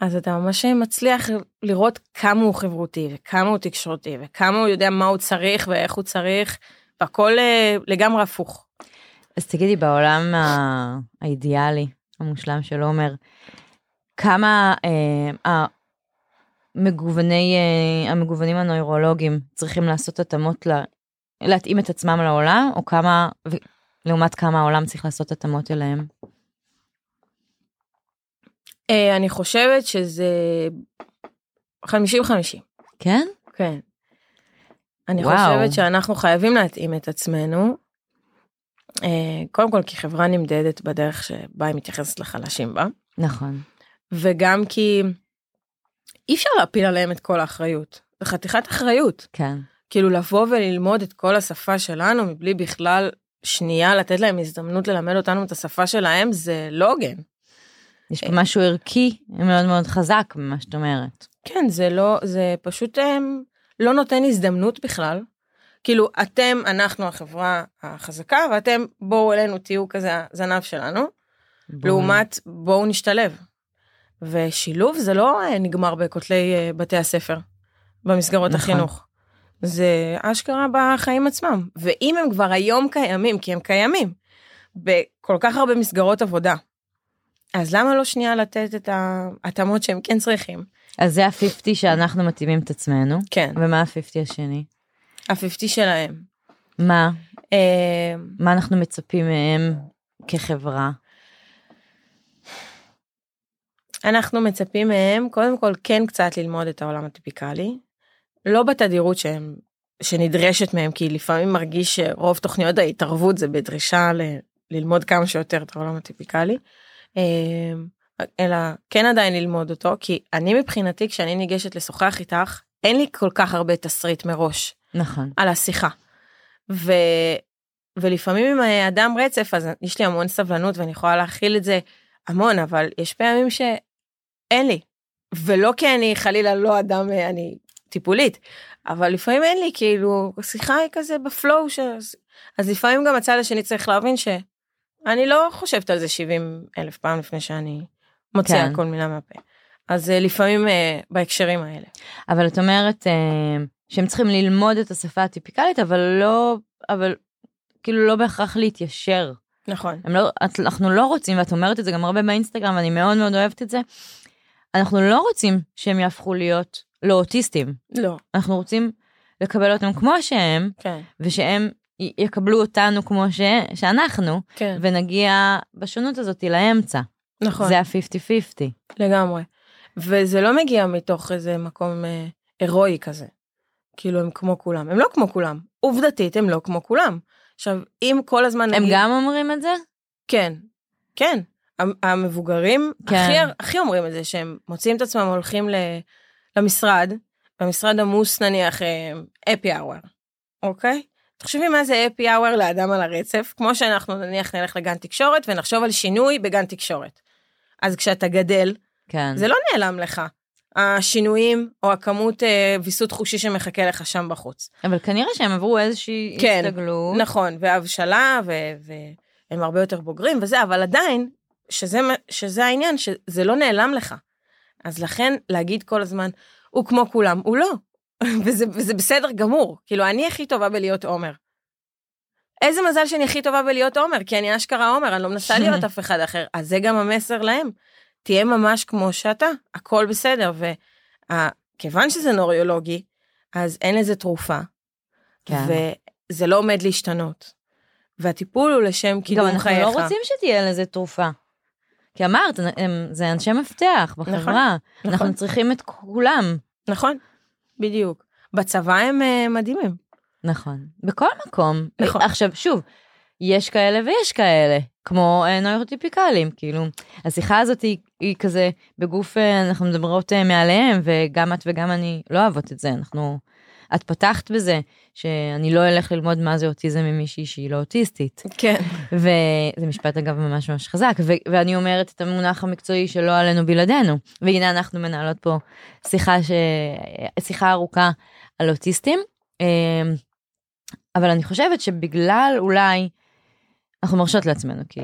אז אתה ממש מצליח לראות כמה הוא חברותי וכמה הוא תקשורתי וכמה הוא יודע מה הוא צריך ואיך הוא צריך והכל אה, לגמרי הפוך. אז תגידי, בעולם האידיאלי, המושלם של עומר, כמה אה, המגווני, אה, המגוונים הנוירולוגיים צריכים לעשות התאמות, ל, להתאים את עצמם לעולם, או כמה, לעומת כמה העולם צריך לעשות התאמות אליהם? אה, אני חושבת שזה 50-50. כן? כן. אני וואו. חושבת שאנחנו חייבים להתאים את עצמנו. אה, קודם כל כי חברה נמדדת בדרך שבה היא מתייחסת לחלשים בה. נכון. וגם כי אי אפשר להפיל עליהם את כל האחריות. זה חתיכת אחריות. כן. כאילו לבוא וללמוד את כל השפה שלנו מבלי בכלל שנייה לתת להם הזדמנות ללמד אותנו את השפה שלהם זה לא הוגן. יש פה משהו ערכי מאוד מאוד חזק ממה שאת אומרת. כן זה לא זה פשוט הם, לא נותן הזדמנות בכלל. כאילו אתם אנחנו החברה החזקה ואתם בואו אלינו תהיו כזה הזנב שלנו לעומת בואו נשתלב. ושילוב זה לא אה, נגמר בכותלי אה, בתי הספר במסגרות נכון. החינוך. זה אשכרה בחיים עצמם ואם הם כבר היום קיימים כי הם קיימים בכל כך הרבה מסגרות עבודה. אז למה לא שנייה לתת את ההתאמות שהם כן צריכים? אז זה ה-50 שאנחנו מתאימים את עצמנו, כן, ומה ה-50 השני? ה-50 שלהם. מה? אה, מה אנחנו מצפים מהם כחברה? אנחנו מצפים מהם קודם כל כן קצת ללמוד את העולם הטיפיקלי, לא בתדירות שהם, שנדרשת מהם, כי לפעמים מרגיש שרוב תוכניות ההתערבות זה בדרישה ל, ללמוד כמה שיותר את העולם הטיפיקלי, אה, אלא כן עדיין ללמוד אותו, כי אני מבחינתי כשאני ניגשת לשוחח איתך, אין לי כל כך הרבה תסריט מראש נכון. על השיחה. ו... ולפעמים עם אדם רצף אז יש לי המון סבלנות ואני יכולה להכיל את זה המון אבל יש פעמים שאין לי ולא כי אני חלילה לא אדם אני טיפולית אבל לפעמים אין לי כאילו שיחה היא כזה בפלואו ש... אז לפעמים גם הצד השני צריך להבין שאני לא חושבת על זה 70 אלף פעם לפני שאני מוציאה כן. כל מילה מהפה. אז אה, לפעמים אה, בהקשרים האלה. אבל את אומרת אה, שהם צריכים ללמוד את השפה הטיפיקלית, אבל לא, אבל כאילו לא בהכרח להתיישר. נכון. לא, את- אנחנו לא רוצים, ואת אומרת את זה גם הרבה באינסטגרם, ואני מאוד מאוד אוהבת את זה, אנחנו לא רוצים שהם יהפכו להיות לא אוטיסטים. לא. אנחנו רוצים לקבל אותם כמו שהם, כן. ושהם יקבלו אותנו כמו ש... שאנחנו, כן. ונגיע בשונות הזאת לאמצע. נכון. זה ה-50-50. לגמרי. וזה לא מגיע מתוך איזה מקום אה, הירואי כזה. כאילו הם כמו כולם. הם לא כמו כולם. עובדתית הם לא כמו כולם. עכשיו, אם כל הזמן הם נגיד... גם אומרים את זה? כן. כן. המ- המבוגרים כן. הכי, הכי אומרים את זה, שהם מוצאים את עצמם הולכים ל, למשרד, והמשרד עמוס נניח אפי אאוור, אוקיי? תחשבי מה זה אפי אאוור לאדם על הרצף, כמו שאנחנו נניח נלך לגן תקשורת ונחשוב על שינוי בגן תקשורת. אז כשאתה גדל, כן. זה לא נעלם לך. השינויים או הכמות אה, ויסות חושי שמחכה לך שם בחוץ. אבל כנראה שהם עברו איזושהי כן, הסתגלות. נכון, והבשלה, ו- והם הרבה יותר בוגרים וזה, אבל עדיין, שזה, שזה העניין, שזה לא נעלם לך. אז לכן להגיד כל הזמן, הוא כמו כולם, הוא לא. וזה, וזה בסדר גמור. כאילו, אני הכי טובה בלהיות עומר. איזה מזל שאני הכי טובה בלהיות עומר, כי אני אשכרה עומר, אני לא מנסה להיות אף אחד אחר. אז זה גם המסר להם. תהיה ממש כמו שאתה, הכל בסדר. וכיוון שזה נוריולוגי, אז אין לזה תרופה. כן. וזה לא עומד להשתנות. והטיפול הוא לשם גם קידום אנחנו חייך. לא רוצים שתהיה לזה תרופה. כי אמרת, הם, זה אנשי מפתח בחברה. נכון. אנחנו צריכים את כולם. נכון, בדיוק. בצבא הם uh, מדהימים. נכון. בכל מקום. נכון. עכשיו, שוב, יש כאלה ויש כאלה, כמו אה, נוירוטיפיקלים, כאילו. השיחה הזאת היא, היא כזה, בגוף אה, אנחנו מדברות אה, מעליהם, וגם את וגם אני לא אוהבות את זה, אנחנו... את פתחת בזה, שאני לא אלך ללמוד מה זה אוטיזם ממישהי שהיא לא אוטיסטית. כן. וזה משפט אגב ממש ממש חזק, ו- ואני אומרת את המונח המקצועי שלא עלינו בלעדינו. והנה אנחנו מנהלות פה שיחה, ש... שיחה ארוכה על אוטיסטים, אמ, אבל אני חושבת שבגלל אולי, אנחנו מרשות לעצמנו, כי,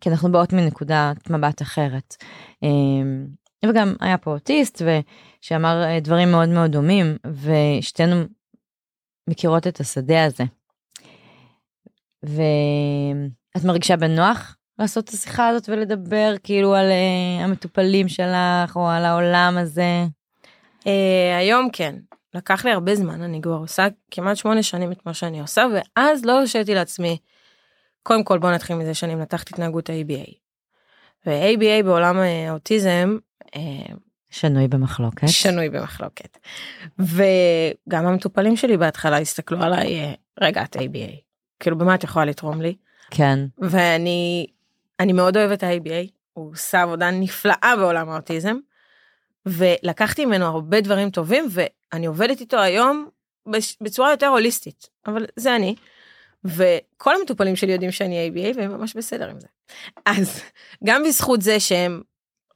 כי אנחנו באות מנקודת מבט אחרת. אמ, וגם היה פה אוטיסט ו- שאמר אה, דברים מאוד מאוד דומים, ושתינו מכירות את השדה הזה. ואת מרגישה בנוח לעשות את השיחה הזאת ולדבר כאילו על uh, המטופלים שלך או על העולם הזה? Uh, היום כן. לקח לי הרבה זמן, אני כבר עושה כמעט שמונה שנים את מה שאני עושה, ואז לא הרשיתי לעצמי. קודם כל בוא נתחיל מזה שאני מנתחת התנהגות ה-ABA. ו-ABA בעולם האוטיזם אה, שנוי במחלוקת. שנוי במחלוקת. וגם המטופלים שלי בהתחלה הסתכלו עליי, אה, רגע, את ABA. כאילו, במה את יכולה לתרום לי? כן. ואני אני מאוד אוהבת ה-ABA, הוא עושה עבודה נפלאה בעולם האוטיזם, ולקחתי ממנו הרבה דברים טובים, ואני עובדת איתו היום בצורה יותר הוליסטית, אבל זה אני. וכל המטופלים שלי יודעים שאני ABA והם ממש בסדר עם זה. אז גם בזכות זה שהם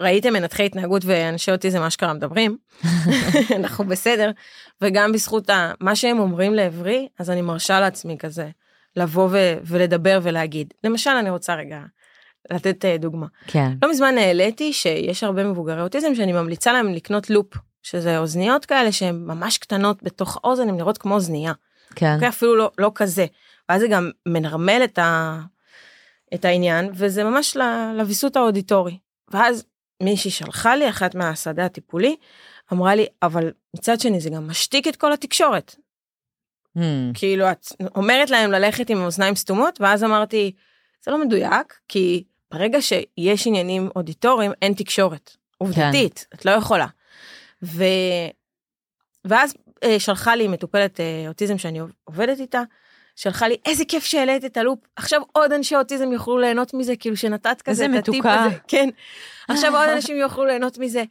ראיתם מנתחי התנהגות ואנשי אוטיזם אשכרה מדברים, אנחנו בסדר, וגם בזכות ה- מה שהם אומרים לעברי, אז אני מרשה לעצמי כזה לבוא ו- ולדבר ולהגיד. למשל, אני רוצה רגע לתת אה, דוגמה. כן. לא מזמן העליתי שיש הרבה מבוגרי אוטיזם שאני ממליצה להם לקנות לופ, שזה אוזניות כאלה שהן ממש קטנות בתוך האוזן, הן נראות כמו אוזנייה. כן. אוקיי? אפילו לא, לא כזה. ואז זה גם מנרמל את, ה, את העניין, וזה ממש לוויסות האודיטורי. ואז מישהי שלחה לי, אחת מהשדה הטיפולי, אמרה לי, אבל מצד שני זה גם משתיק את כל התקשורת. Hmm. כאילו, את אומרת להם ללכת עם אוזניים סתומות, ואז אמרתי, זה לא מדויק, כי ברגע שיש עניינים אודיטוריים, אין תקשורת. עובדתית, את לא יכולה. ו... ואז אה, שלחה לי מטופלת אה, אוטיזם שאני עובדת איתה, שלחה לי איזה כיף שהעלית את הלופ. עכשיו עוד אנשי אוטיזם יוכלו ליהנות מזה כאילו שנתת כזה את הטיפ מתוקה. הזה. כן. עכשיו עוד אנשים יוכלו ליהנות מזה.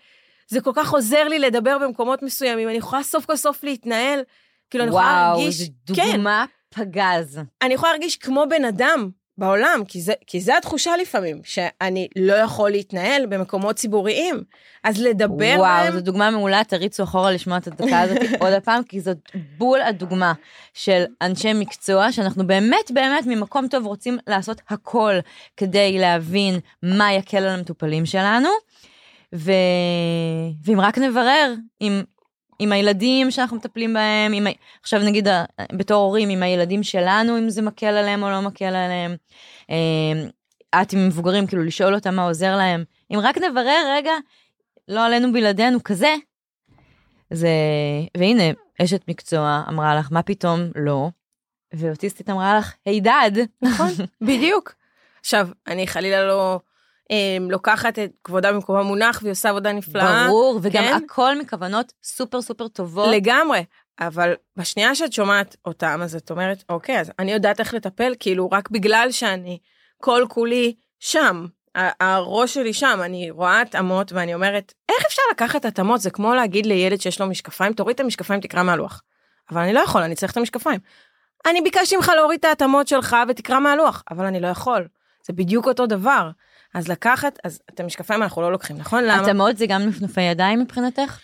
זה כל כך עוזר לי לדבר במקומות מסוימים. אני יכולה סוף כל סוף להתנהל. כאילו אני יכולה וואו, להרגיש זו כן. דוגמה פגז. אני יכולה להרגיש כמו בן אדם בעולם כי זה כי זה התחושה לפעמים שאני לא יכול להתנהל במקומות ציבוריים. אז לדבר וואו, בהם זו דוגמה מעולה, תריצו אחורה לשמוע את הדקה הזאת עוד הפעם, כי זאת בול הדוגמה של אנשי מקצוע, שאנחנו באמת באמת ממקום טוב רוצים לעשות הכל כדי להבין מה יקל על המטופלים שלנו, ו... ואם רק נברר עם, עם הילדים שאנחנו מטפלים בהם, עם... עכשיו נגיד ה- בתור הורים, עם הילדים שלנו, אם זה מקל עליהם או לא מקל עליהם. אה, את עם מבוגרים, כאילו לשאול אותם מה עוזר להם. אם רק נברר רגע, לא עלינו בלעדינו כזה. זה, והנה, אשת מקצוע אמרה לך, מה פתאום לא? ואוטיסטית אמרה לך, הידד. נכון, בדיוק. עכשיו, אני חלילה לא אה, לוקחת את כבודה במקומה מונח והיא עושה עבודה נפלאה. ברור, וגם כן? הכל מכוונות סופר סופר טובות. לגמרי. אבל בשנייה שאת שומעת אותם, אז את אומרת, אוקיי, אז אני יודעת איך לטפל, כאילו, רק בגלל שאני כל כולי שם. הראש שלי שם, אני רואה התאמות ואני אומרת, איך אפשר לקחת התאמות? זה כמו להגיד לילד שיש לו משקפיים, תוריד את המשקפיים, תקרא מהלוח. אבל אני לא יכול, אני צריך את המשקפיים. אני ביקשתי ממך להוריד את ההתאמות שלך ותקרא מהלוח, אבל אני לא יכול. זה בדיוק אותו דבר. אז לקחת, אז את המשקפיים אנחנו לא לוקחים, נכון? למה? התאמות זה גם נפנופי ידיים מבחינתך?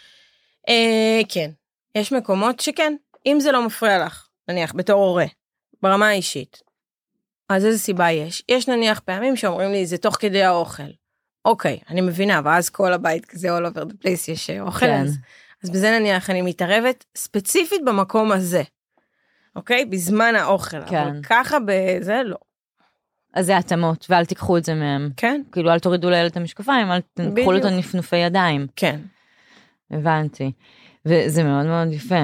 אה, כן. יש מקומות שכן, אם זה לא מפריע לך, נניח בתור הורה, ברמה האישית, אז איזה סיבה יש? יש נניח פעמים שאומרים לי, זה תוך כדי האוכל. אוקיי, אני מבינה, ואז כל הבית כזה all over the place יש אה, אוכל, כן. אז, אז בזה נניח אני מתערבת ספציפית במקום הזה. אוקיי? בזמן האוכל. כן. אבל ככה בזה לא. אז זה התאמות, ואל תיקחו את זה מהם. כן? כאילו, אל תורידו לילד את המשקפיים, אל תקחו לו את. הנפנופי ידיים. כן. הבנתי. וזה מאוד מאוד יפה.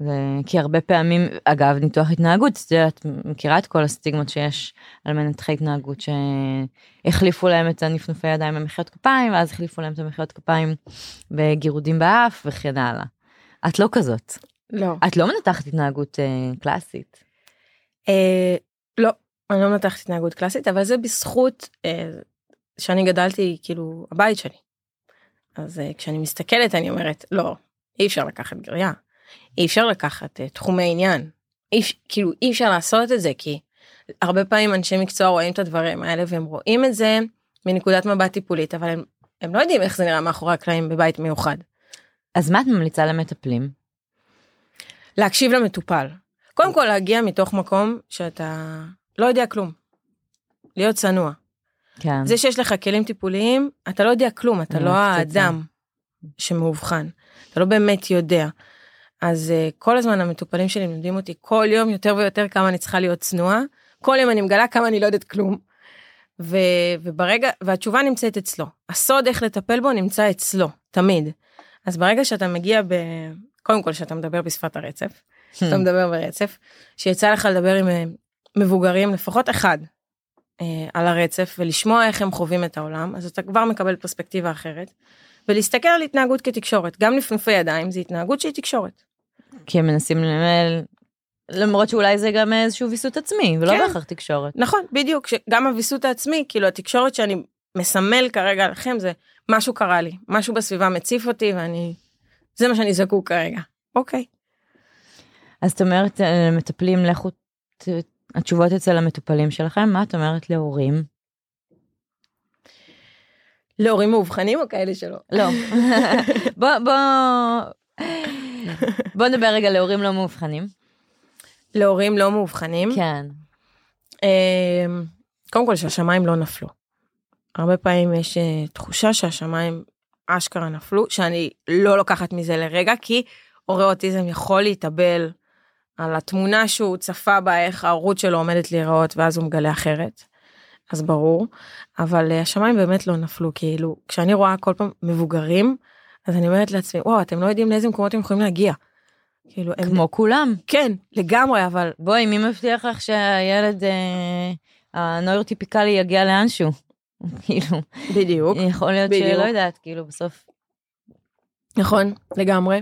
זה, כי הרבה פעמים, אגב, ניתוח התנהגות, את יודעת, מכירה את כל הסטיגמות שיש על מנתחי התנהגות שהחליפו להם את הנפנופי ידיים במחיאות כפיים, ואז החליפו להם את המחיאות כפיים בגירודים באף וכן הלאה. את לא כזאת. לא. את לא מנתחת התנהגות אה, קלאסית. אה, לא, אני לא מנתחת התנהגות קלאסית, אבל זה בזכות אה, שאני גדלתי, כאילו, הבית שלי. אז אה, כשאני מסתכלת אני אומרת, לא, אי אפשר לקחת גריה, אי אפשר לקחת אה, תחומי עניין, אי, כאילו אי אפשר לעשות את זה, כי הרבה פעמים אנשי מקצוע רואים את הדברים האלה והם רואים את זה מנקודת מבט טיפולית, אבל הם, הם לא יודעים איך זה נראה מאחורי הקלעים בבית מיוחד. אז מה את ממליצה למטפלים? להקשיב למטופל. קודם כל להגיע מתוך מקום שאתה לא יודע כלום. להיות צנוע. כן. זה שיש לך כלים טיפוליים, אתה לא יודע כלום, אתה לא. האדם שמאובחן. אתה לא באמת יודע. אז uh, כל הזמן המטופלים שלי מלמדים אותי כל יום יותר ויותר כמה אני צריכה להיות צנועה. כל יום אני מגלה כמה אני לא יודעת כלום. ו, וברגע, והתשובה נמצאת אצלו. הסוד איך לטפל בו נמצא אצלו, תמיד. אז ברגע שאתה מגיע ב... קודם כל שאתה מדבר בשפת הרצף, שאתה Hmm. מדבר ברצף, שיצא לך לדבר עם אה, מבוגרים, לפחות אחד, אה, על הרצף, ולשמוע איך הם חווים את העולם, אז אתה כבר מקבל פרספקטיבה אחרת, ולהסתכל על התנהגות כתקשורת, גם נפנופי ידיים זה התנהגות שהיא תקשורת. כי הם מנסים לנהל, למרות שאולי זה גם איזשהו ויסות עצמי, ולא כן. בהכרח תקשורת. נכון, בדיוק, שגם הוויסות העצמי, כאילו התקשורת שאני מסמל כרגע לכם זה משהו קרה לי, משהו בסביבה מציף אותי ואני, זה מה שאני זקוק כרגע. אוקיי. אז את אומרת אה, למטפלים, לכו, התשובות אצל המטופלים שלכם, מה את אומרת להורים? להורים מאובחנים או כאלה שלא? לא. בוא, בוא, בוא נדבר רגע להורים לא מאובחנים. להורים לא מאובחנים. כן. אמ, קודם כל שהשמיים לא נפלו. הרבה פעמים יש אה, תחושה שהשמיים אשכרה נפלו, שאני לא לוקחת מזה לרגע, כי הורה אוטיזם יכול להתאבל על התמונה שהוא צפה בה, איך ההורות שלו עומדת להיראות, ואז הוא מגלה אחרת. אז ברור, אבל אה, השמיים באמת לא נפלו, כאילו, כשאני רואה כל פעם מבוגרים, אז אני אומרת לעצמי, וואו, אתם לא יודעים לאיזה מקומות הם יכולים להגיע. כאילו, הם... כמו כולם. כן, לגמרי, אבל בואי, מי מבטיח לך שהילד אה, הנוירוטיפיקלי יגיע לאנשהו? כאילו, בדיוק. יכול להיות בדיוק. שלא יודעת, כאילו, בסוף. נכון, לגמרי.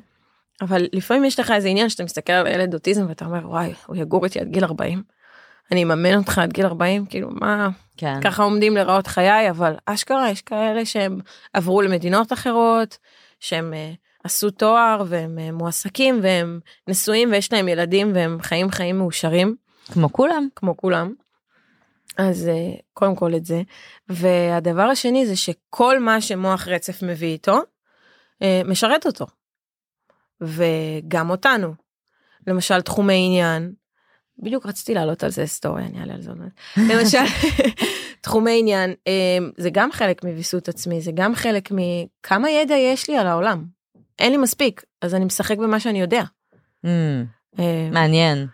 אבל לפעמים יש לך איזה עניין שאתה מסתכל על ילד אוטיזם ואתה אומר וואי הוא יגור איתי עד גיל 40. אני אממן אותך עד גיל 40 כאילו מה כן. ככה עומדים להיראות חיי אבל אשכרה יש כאלה שהם עברו למדינות אחרות שהם uh, עשו תואר והם uh, מועסקים והם נשואים ויש להם ילדים והם חיים חיים מאושרים כמו כולם. כמו כולם. אז uh, קודם כל את זה והדבר השני זה שכל מה שמוח רצף מביא איתו uh, משרת אותו. וגם אותנו. למשל תחומי עניין. בדיוק רציתי לעלות על זה סטורי אני אעלה על זה עוד מעט. למשל תחומי עניין אה, זה גם חלק מוויסות עצמי זה גם חלק מכמה ידע יש לי על העולם. אין לי מספיק אז אני משחק במה שאני יודע. Mm, אה, מעניין.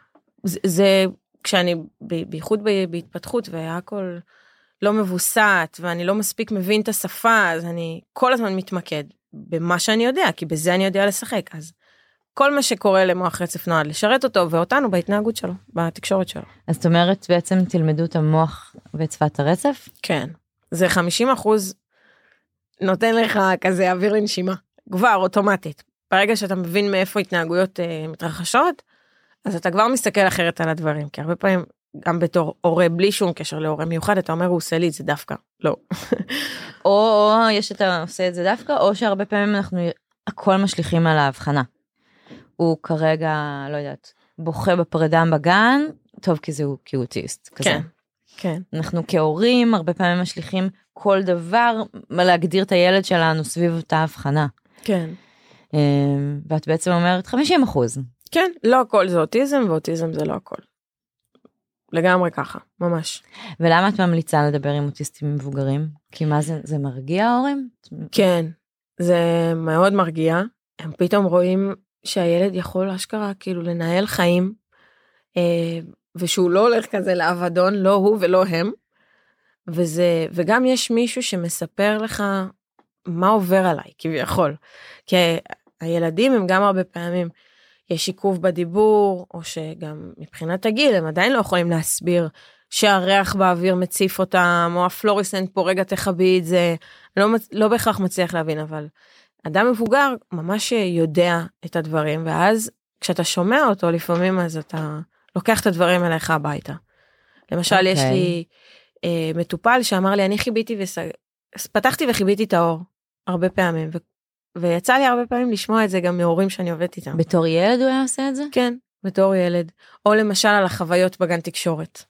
זה, זה כשאני בייחוד בהתפתחות והכל לא מבוסת ואני לא מספיק מבין את השפה אז אני כל הזמן מתמקד במה שאני יודע כי בזה אני יודע לשחק אז כל מה שקורה למוח רצף נועד לשרת אותו ואותנו בהתנהגות שלו בתקשורת שלו. אז את אומרת בעצם תלמדו את המוח ואת שפת הרצף? כן זה 50 אחוז נותן לך כזה אוויר לנשימה כבר אוטומטית ברגע שאתה מבין מאיפה התנהגויות אה, מתרחשות אז אתה כבר מסתכל אחרת על הדברים כי הרבה פעמים גם בתור הורה בלי שום קשר להורה מיוחד אתה אומר הוא עושה לי את זה דווקא לא או, או יש אתה עושה את זה דווקא, או שהרבה פעמים אנחנו הכל משליכים על ההבחנה. הוא כרגע, לא יודעת, בוכה בפרידה בגן, טוב כי זה הוא כי הוא אוטיסט. כזה. כן. כן. אנחנו כהורים הרבה פעמים משליכים כל דבר להגדיר את הילד שלנו סביב אותה הבחנה. כן. אה, ואת בעצם אומרת 50 אחוז. כן, לא הכל זה אוטיזם, ואוטיזם זה לא הכל. לגמרי ככה, ממש. ולמה את ממליצה לדבר עם אוטיסטים מבוגרים? כי מה זה, זה מרגיע ההורים? כן, זה מאוד מרגיע. הם פתאום רואים שהילד יכול אשכרה כאילו לנהל חיים, אה, ושהוא לא הולך כזה לאבדון, לא הוא ולא הם. וזה, וגם יש מישהו שמספר לך מה עובר עליי, כביכול. כי הילדים הם גם הרבה פעמים, יש עיכוב בדיבור, או שגם מבחינת הגיל הם עדיין לא יכולים להסביר שהריח באוויר מציף אותם, או הפלוריסנט פה רגע תכבי את זה, לא, לא בהכרח מצליח להבין, אבל אדם מבוגר ממש יודע את הדברים, ואז כשאתה שומע אותו לפעמים אז אתה לוקח את הדברים אליך הביתה. למשל, okay. יש אוקיי. לי אה, מטופל שאמר לי, אני חיביתי וס... פתחתי וחיביתי את האור הרבה פעמים. ויצא לי הרבה פעמים לשמוע את זה גם מהורים שאני עובדת איתם. בתור ילד הוא היה עושה את זה? כן, בתור ילד. או למשל על החוויות בגן תקשורת.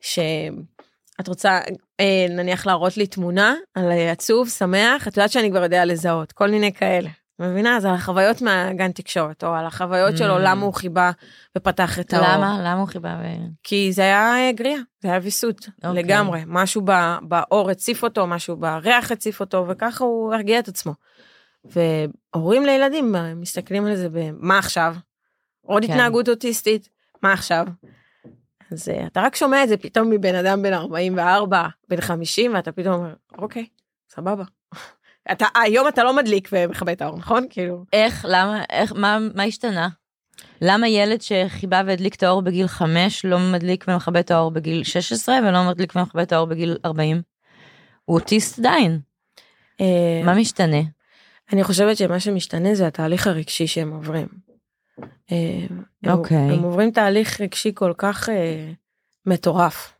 שאת רוצה אה, נניח להראות לי תמונה על אה, עצוב, שמח, את יודעת שאני כבר יודע לזהות, כל מיני כאלה. מבינה? אז על החוויות מהגן תקשורת, או על החוויות Mm. שלו, למה הוא חיבה ופתח את האור. למה? למה הוא חיבה? ו... כי זה היה אה, גריעה, זה היה ויסות, אוקיי. לגמרי. משהו באור הציף אותו, משהו בריח הציף אותו, וככה הוא הרגיע את עצמו. והורים לילדים אה, מסתכלים על זה במה עכשיו? עוד כן. התנהגות אוטיסטית, מה עכשיו? אז אה, אתה רק שומע את זה פתאום מבן אדם בן 44, בן 50, ואתה פתאום אומר, אוקיי, סבבה. אתה, היום אתה לא מדליק ומכבה את האור, נכון? כאילו, איך? למה? איך? מה, מה השתנה? למה ילד שחיבה והדליק את האור בגיל 5 לא מדליק ומכבה את האור בגיל 16 ולא מדליק ומכבה את האור בגיל 40? הוא אוטיסט עדיין. אה, מה משתנה? אני חושבת שמה שמשתנה זה התהליך הרגשי שהם עוברים. אה, אוקיי. הם עוברים תהליך רגשי כל כך אה, מטורף.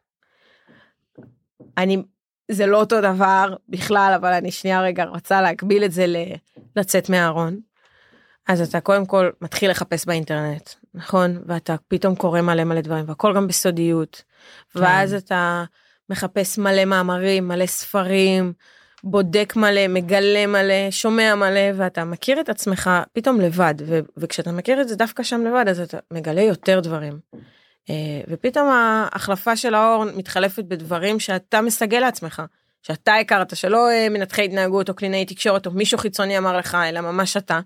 אני, זה לא אותו דבר בכלל, אבל אני שנייה רגע רוצה להקביל את זה ל- לצאת מהארון. אז אתה קודם כל מתחיל לחפש באינטרנט, נכון? ואתה פתאום קורא מלא מלא דברים, והכל גם בסודיות. ואז אתה מחפש מלא מאמרים, מלא ספרים, בודק מלא, מגלה מלא, שומע מלא, ואתה מכיר את עצמך פתאום לבד, ו- וכשאתה מכיר את זה דווקא שם לבד, אז אתה מגלה יותר דברים. אה, ופתאום ההחלפה של האור מתחלפת בדברים שאתה מסגל לעצמך, שאתה הכרת, שלא אה, מנתחי התנהגות או קלינאי תקשורת או מישהו חיצוני אמר לך, אלא ממש אתה.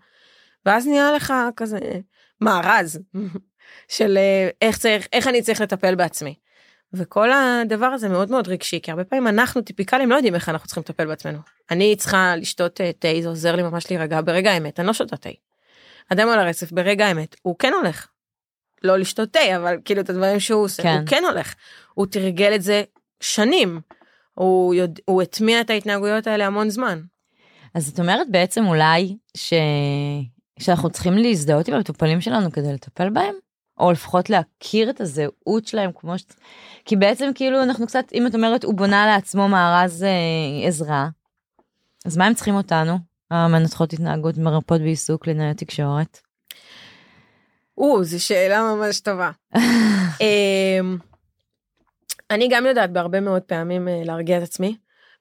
ואז נהיה לך כזה מארז של אה, איך צריך, איך אני צריך לטפל בעצמי. וכל הדבר הזה מאוד מאוד רגשי, כי הרבה פעמים אנחנו טיפיקלים לא יודעים איך אנחנו צריכים לטפל בעצמנו. אני צריכה לשתות אה, תה, זה עוזר לי ממש להירגע ברגע האמת, אני לא שותה תה. אדם על הרצף ברגע האמת, הוא כן הולך. לא לשתות תה, אבל כאילו את הדברים שהוא עושה, כן. הוא כן הולך. הוא תרגל את זה שנים. הוא, יודע, הוא הטמיע את ההתנהגויות האלה המון זמן. אז את אומרת בעצם אולי ש... שאנחנו צריכים להזדהות עם המטופלים שלנו כדי לטפל בהם? או לפחות להכיר את הזהות שלהם כמו ש... כי בעצם כאילו אנחנו קצת, אם את אומרת, הוא בונה לעצמו מארז אה, עזרה, אז מה הם צריכים אותנו? המנתחות התנהגות מרפאות בעיסוק קלינאי תקשורת. או, זו שאלה ממש טובה. אמ, אני גם יודעת בהרבה מאוד פעמים אה, להרגיע את עצמי,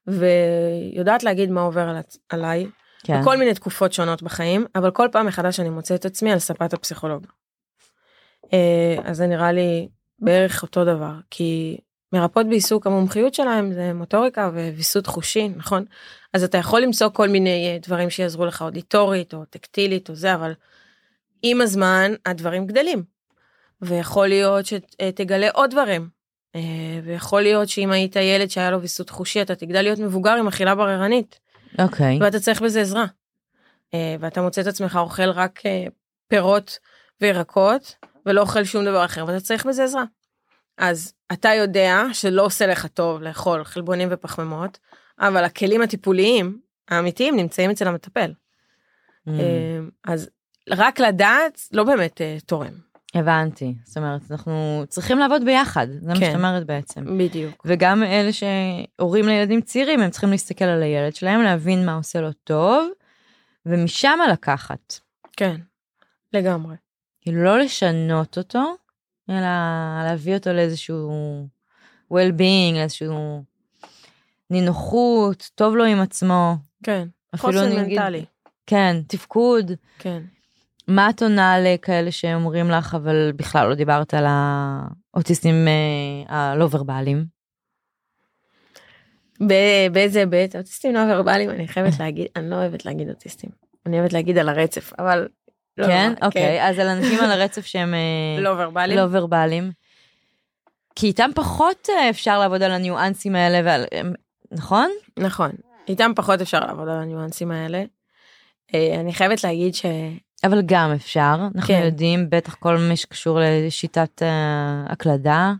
ויודעת להגיד מה עובר על, עליי, כן. בכל מיני תקופות שונות בחיים, אבל כל פעם מחדש אני מוצאת את עצמי על ספת הפסיכולוג. אה, אז זה נראה לי בערך אותו דבר, כי מרפאות בעיסוק המומחיות שלהם זה מוטוריקה וויסות חושי, נכון? אז אתה יכול למצוא כל מיני אה, דברים שיעזרו לך אודיטורית או טקטילית או זה, אבל עם הזמן הדברים גדלים. ויכול להיות שתגלה עוד דברים. אה, ויכול להיות שאם היית ילד שהיה לו ויסות חושי אתה תגדל להיות מבוגר עם אכילה בררנית. אוקיי. ואתה צריך בזה עזרה. ואתה מוצא את עצמך אוכל רק פירות וירקות ולא אוכל שום דבר אחר ואתה צריך בזה עזרה. אז אתה יודע שלא עושה לך טוב לאכול חלבונים ופחמימות, אבל הכלים הטיפוליים האמיתיים נמצאים אצל המטפל. Mm, אה, אז רק לדעת לא באמת אה, תורם. הבנתי. זאת אומרת, אנחנו צריכים לעבוד ביחד, זה מה כן. שאת אומרת בעצם. בדיוק. וגם אלה שהורים לילדים צעירים, הם צריכים להסתכל על הילד שלהם, להבין מה עושה לו טוב, ומשם לקחת. כן. לגמרי. כאילו לא לשנות אותו, אלא להביא אותו לאיזשהו well-being, לאיזשהו נינוחות, טוב לו עם עצמו. כן, חוסן אני אגיד- מנטלי. כן, תפקוד. כן. מה את עונה לכאלה שאומרים לך, אבל בכלל לא דיברת על האוטיסטים אה, הלא ורבליים? באיזה היבט? אוטיסטים לא ורבליים, אני חייבת להגיד, אני לא אוהבת להגיד אוטיסטים. אני אוהבת להגיד על הרצף, אבל... לא כן? נורא, אוקיי, אז על אנשים על הרצף שהם אה, לא ורבליים. לא ורבליים. כי איתם פחות אה, אפשר לעבוד על הניואנסים האלה, ועל, הם- נכון? נכון. איתם פחות אפשר לעבוד על הניואנסים האלה. אה, אני חייבת להגיד ש... אבל גם אפשר, אנחנו כן. יודעים, בטח כל מה שקשור לשיטת אה, הקלדה,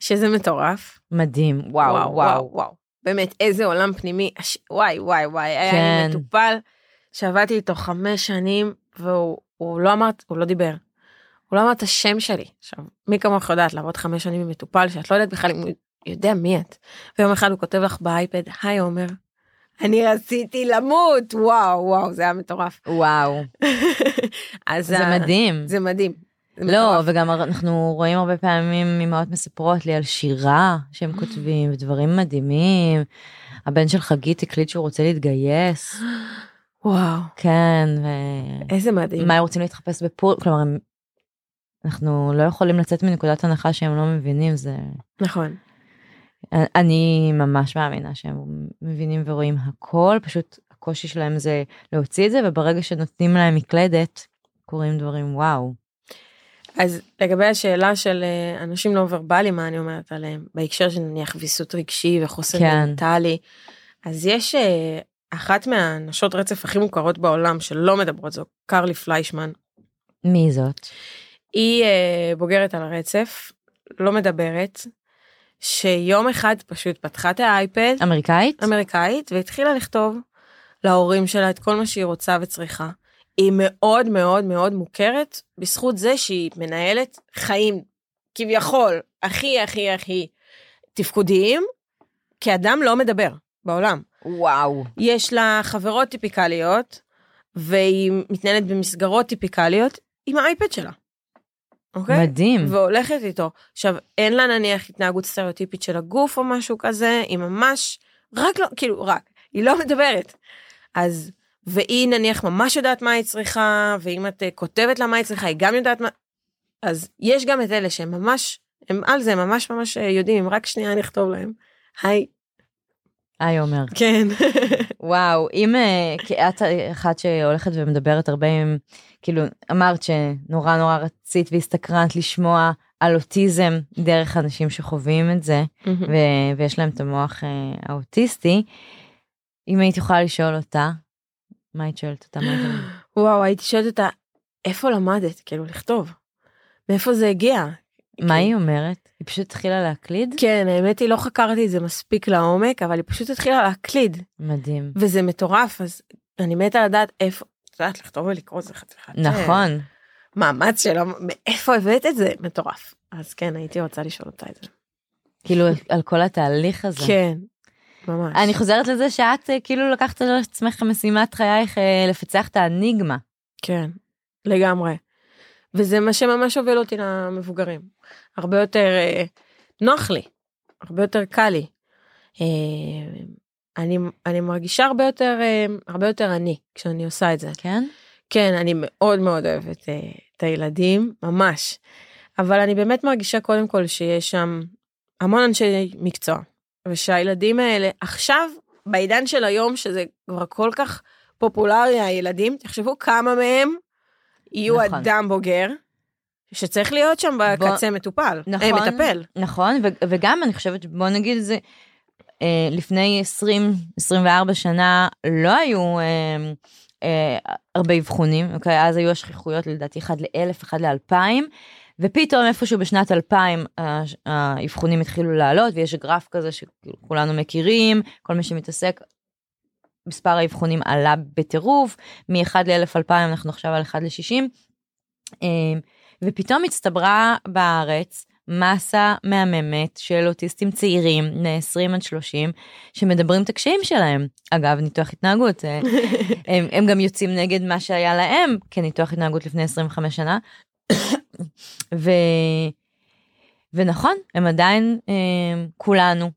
שזה מטורף. מדהים, וואו, וואו. וואו. וואו. באמת, איזה עולם פנימי. וואי, וואי, וואי. היה כן. לי מטופל שעבדתי איתו חמש שנים, והוא הוא לא אמר, הוא לא דיבר. הוא לא אמר את השם שלי. עכשיו, מי כמוך יודעת לעבוד חמש שנים עם מטופל שאת לא יודעת בכלל אם הוא יודע מי את. ויום אחד הוא כותב לך באייפד, היי עומר, אני רציתי למות, וואו, וואו, זה היה מטורף. וואו, אז זה ה- מדהים. זה מדהים. זה לא, מטורף. וגם אנחנו רואים הרבה פעמים אמהות מספרות לי על שירה שהם כותבים, ודברים מדהימים. הבן של חגית הקליט שהוא רוצה להתגייס, וואו, כן, איזה מדהים. ומה הם רוצים להתחפש בפור, כלומר, הם... אנחנו לא יכולים לצאת מנקודת הנחה שהם לא מבינים, זה... נכון. אני ממש מאמינה שהם מבינים ורואים הכל, פשוט הקושי שלהם זה להוציא את זה, וברגע שנותנים להם מקלדת, קורים דברים וואו. אז לגבי השאלה של אה, אנשים לא ורבליים, מה אני אומרת עליהם, בהקשר של נניח ויסות רגשי וחוסן כן. מנטלי, אז יש אה, אחת מהנשות רצף הכי מוכרות בעולם שלא מדברות, זו קרלי פליישמן. מי זאת? היא אה, בוגרת על הרצף, לא מדברת, שיום אחד פשוט פתחה את האייפד, אמריקאית? אמריקאית, והתחילה לכתוב להורים שלה את כל מה שהיא רוצה וצריכה. היא מאוד מאוד מאוד מוכרת בזכות זה שהיא מנהלת חיים כביכול הכי הכי הכי תפקודיים, כאדם לא מדבר בעולם. וואו. יש לה חברות טיפיקליות, והיא מתנהלת במסגרות טיפיקליות עם האייפד שלה. אוקיי? מדהים. והולכת איתו. עכשיו, אין לה נניח התנהגות סטריאוטיפית של הגוף או משהו כזה, היא ממש, רק לא, כאילו, רק, היא לא מדברת. אז, והיא נניח ממש יודעת מה היא צריכה, ואם את אה, כותבת לה מה היא צריכה, היא גם יודעת מה... אז יש גם את אלה שהם ממש, הם על זה, ממש ממש אה, יודעים, אם רק שנייה נכתוב להם. היי, היי עומר. כן. וואו, אם אה, את אחת שהולכת ומדברת הרבה עם, כאילו, אמרת שנורא נורא רצית והסתקרנת לשמוע על אוטיזם דרך אנשים שחווים את זה, ו- ויש להם את המוח אה, האוטיסטי. אם היית יכולה לשאול אותה, מה היית שואלת אותה? וואו, הייתי שואלת אותה, איפה למדת, כאילו, לכתוב? מאיפה זה הגיע? מה היא אומרת? היא פשוט התחילה להקליד? כן, האמת היא, לא חקרתי את זה מספיק לעומק, אבל היא פשוט התחילה להקליד, מדהים. וזה מטורף, אז אני מתה לדעת איפה, את יודעת, לכתוב ולקרוא זה חתיכת... אה, נכון. מאמץ שלו, מאיפה הבאת את זה? מטורף. אז כן, הייתי רוצה לשאול אותה את זה. כאילו, על כל התהליך הזה. כן, ממש. אני חוזרת לזה שאת אה, כאילו לקחת על עצמך משימת חייך אה, לפצח את האניגמה. כן, לגמרי. וזה מה שממש הוביל אותי למבוגרים. הרבה יותר אה, נוח לי, הרבה יותר קל לי. אה, אני, אני מרגישה הרבה יותר, אה, הרבה יותר אני כשאני עושה את זה. כן? כן, אני מאוד מאוד אוהבת אה, את הילדים, ממש. אבל אני באמת מרגישה קודם כל שיש שם המון אנשי מקצוע. ושהילדים האלה עכשיו, בעידן של היום, שזה כבר כל כך פופולרי, הילדים, תחשבו כמה מהם יהיו נכון. אדם בוגר, שצריך להיות שם בקצה מטופל, נכון. אה, מטפל. נכון, ו- וגם אני חושבת, בוא נגיד את זה, אה, לפני 20-24 שנה לא היו אה, אה, הרבה אבחונים, אוקיי? אז היו השכיחויות לדעתי 1 ל-1000, 1 ל-2000, ופתאום איפשהו בשנת 2000 ה- האבחונים התחילו לעלות, ויש גרף כזה שכולנו מכירים, כל מי שמתעסק, מספר האבחונים עלה בטירוף, מ-1 ל-1000-2000 אנחנו עכשיו על 1 ל-60. ופתאום הצטברה בארץ מסה מהממת של אוטיסטים צעירים, בני 20 עד 30, שמדברים את הקשיים שלהם. אגב, ניתוח התנהגות, אה, הם, הם גם יוצאים נגד מה שהיה להם כניתוח התנהגות לפני 25 שנה. ו... ונכון, הם עדיין, אה, כולנו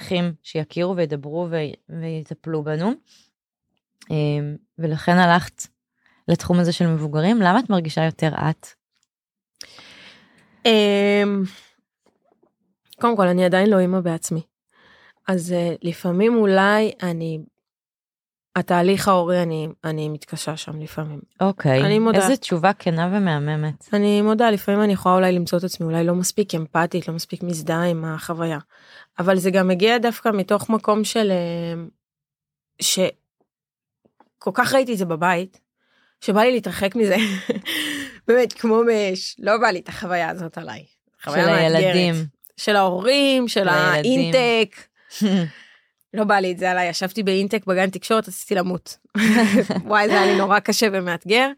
צריכים שיכירו וידברו ו- ויטפלו בנו. אה, ולכן הלכת לתחום הזה של מבוגרים, למה את מרגישה יותר את? אמ, קודם כל, אני עדיין לא אימא בעצמי. אז uh, לפעמים אולי אני, התהליך ההורי, אני, אני מתקשה שם לפעמים. אוקיי, אני מודה. איזה תשובה כנה ומהממת. אני מודה, לפעמים אני יכולה אולי למצוא את עצמי אולי לא מספיק אמפתית, לא מספיק מזדהה עם החוויה. אבל זה גם מגיע דווקא מתוך מקום של... אה, שכל כך ראיתי את זה בבית, שבא לי להתרחק מזה. באמת, כמו מאש, לא בא לי את החוויה הזאת עליי. של. הילדים. של ההורים, של. האינטק. לא בא לי את זה עליי, ישבתי באינטק בגן תקשורת, עשיתי למות. וואי, זה היה לי נורא קשה ומאתגר.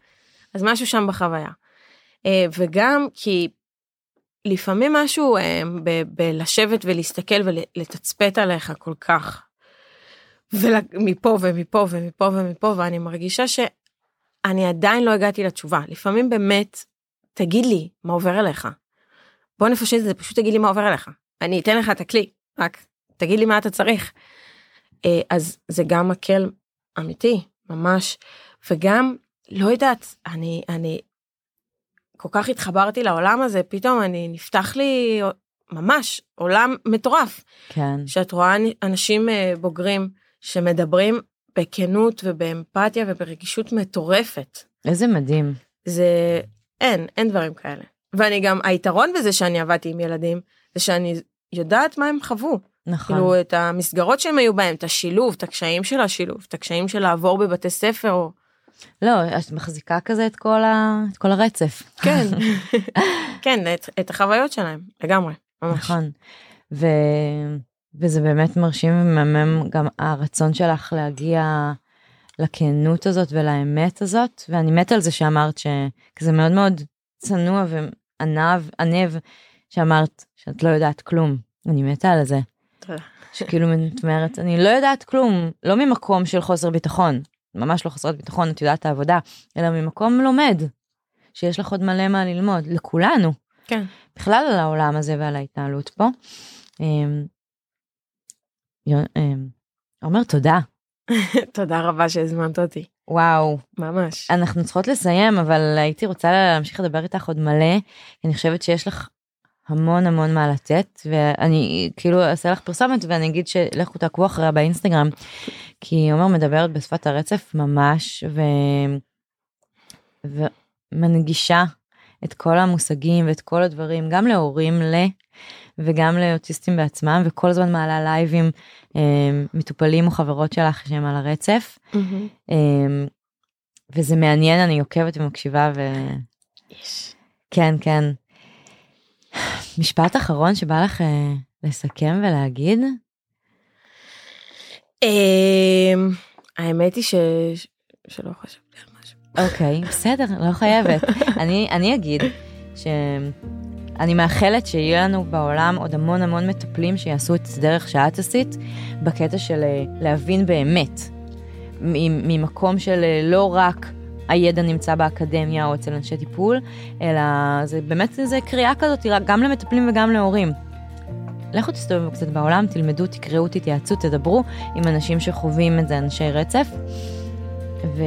אז משהו שם בחוויה. אה, וגם כי לפעמים משהו אה, בלשבת ולהסתכל ולתצפת עליך כל כך. ומפה ומפה ומפה ומפה, ואני מרגישה שאני עדיין לא הגעתי לתשובה. לפעמים באמת, תגיד לי מה עובר אליך. בוא נפשט את זה, פשוט תגיד לי מה עובר אליך. אני אתן לך את הכלי, רק תגיד לי מה אתה צריך. אה, אז זה גם מקל אמיתי, ממש, וגם, לא יודעת, אני, אני כל כך התחברתי לעולם הזה, פתאום אני, נפתח לי ממש עולם מטורף. כן. שאת רואה אנשים אה, בוגרים שמדברים בכנות ובאמפתיה וברגישות מטורפת. איזה מדהים. זה, אין, אין דברים כאלה. ואני גם, היתרון בזה שאני עבדתי עם ילדים, זה שאני יודעת מה הם חוו. נכון. כאילו את המסגרות שהם היו בהם, את השילוב, את הקשיים של השילוב, את הקשיים של לעבור בבתי ספר, או... לא, את מחזיקה כזה את כל, ה... את כל הרצף. כן, כן, את, את החוויות שלהם, לגמרי, ממש. נכון. ו... וזה באמת מרשים ומהמם גם הרצון שלך להגיע לכנות הזאת ולאמת הזאת, ואני מתה על זה שאמרת שזה מאוד מאוד צנוע וענב, ענב, שאמרת שאת לא יודעת כלום. אני מתה על זה. תודה. שכאילו את אומרת, אני לא יודעת כלום, לא ממקום של חוסר ביטחון, ממש לא חסרת ביטחון, את יודעת העבודה, אלא ממקום לומד, שיש לך עוד מלא מה ללמוד, לכולנו. כן. בכלל על העולם הזה ועל ההתנהלות פה. אמ, יו- אמ, עומר, תודה. תודה רבה שהזמנת אותי, וואו, ממש. אנחנו צריכות לסיים, אבל הייתי רוצה להמשיך לדבר איתך עוד מלא, אני חושבת שיש לך המון המון מה לתת, ואני כאילו אעשה לך פרסומת ואני אגיד שלכו תעקבו אחריה באינסטגרם, כי עומר מדברת בשפת הרצף ממש, ו... ומנגישה את כל המושגים ואת כל הדברים, גם להורים ל... וגם לאוטיסטים בעצמם, וכל הזמן מעלה לייבים אה, מטופלים או חברות שלך שהם על הרצף. מהמם. אמ, וזה מעניין, אני עוקבת ומקשיבה ו... יש. כן, כן. משפט אחרון שבא לך אה, לסכם ולהגיד? אמ, האמת היא ש... שלא חשבתי על משהו. אוקיי, בסדר, לא חייבת. אני, אני אגיד שאני מאחלת שיהיה לנו בעולם עוד המון המון מטפלים שיעשו את הדרך שאת עשית, בקטע של אה, להבין באמת, ממקום של אה, לא רק הידע נמצא באקדמיה או אצל אנשי טיפול, אלא זה באמת איזה קריאה כזאת, גם למטפלים וגם להורים. לכו תסתובבו קצת בעולם, תלמדו, תקראו, תתייעצו, תדברו עם אנשים שחווים את זה, אנשי רצף, ו...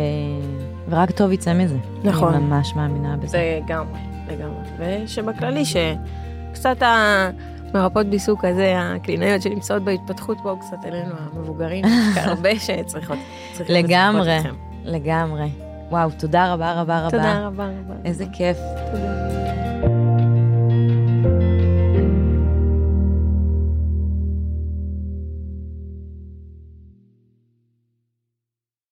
ורק טוב יצא מזה. נכון. אני ממש מאמינה בזה. לגמרי, לגמרי. ושבכללי שקצת המרפאות בעיסוק הזה, הקלינאיות שנמצאות בהתפתחות, בואו קצת אלינו המבוגרים, הרבה שצריכות. לגמרי. לגמרי. וואו, תודה רבה רבה רבה. תודה רבה רבה. איזה כיף. תודה.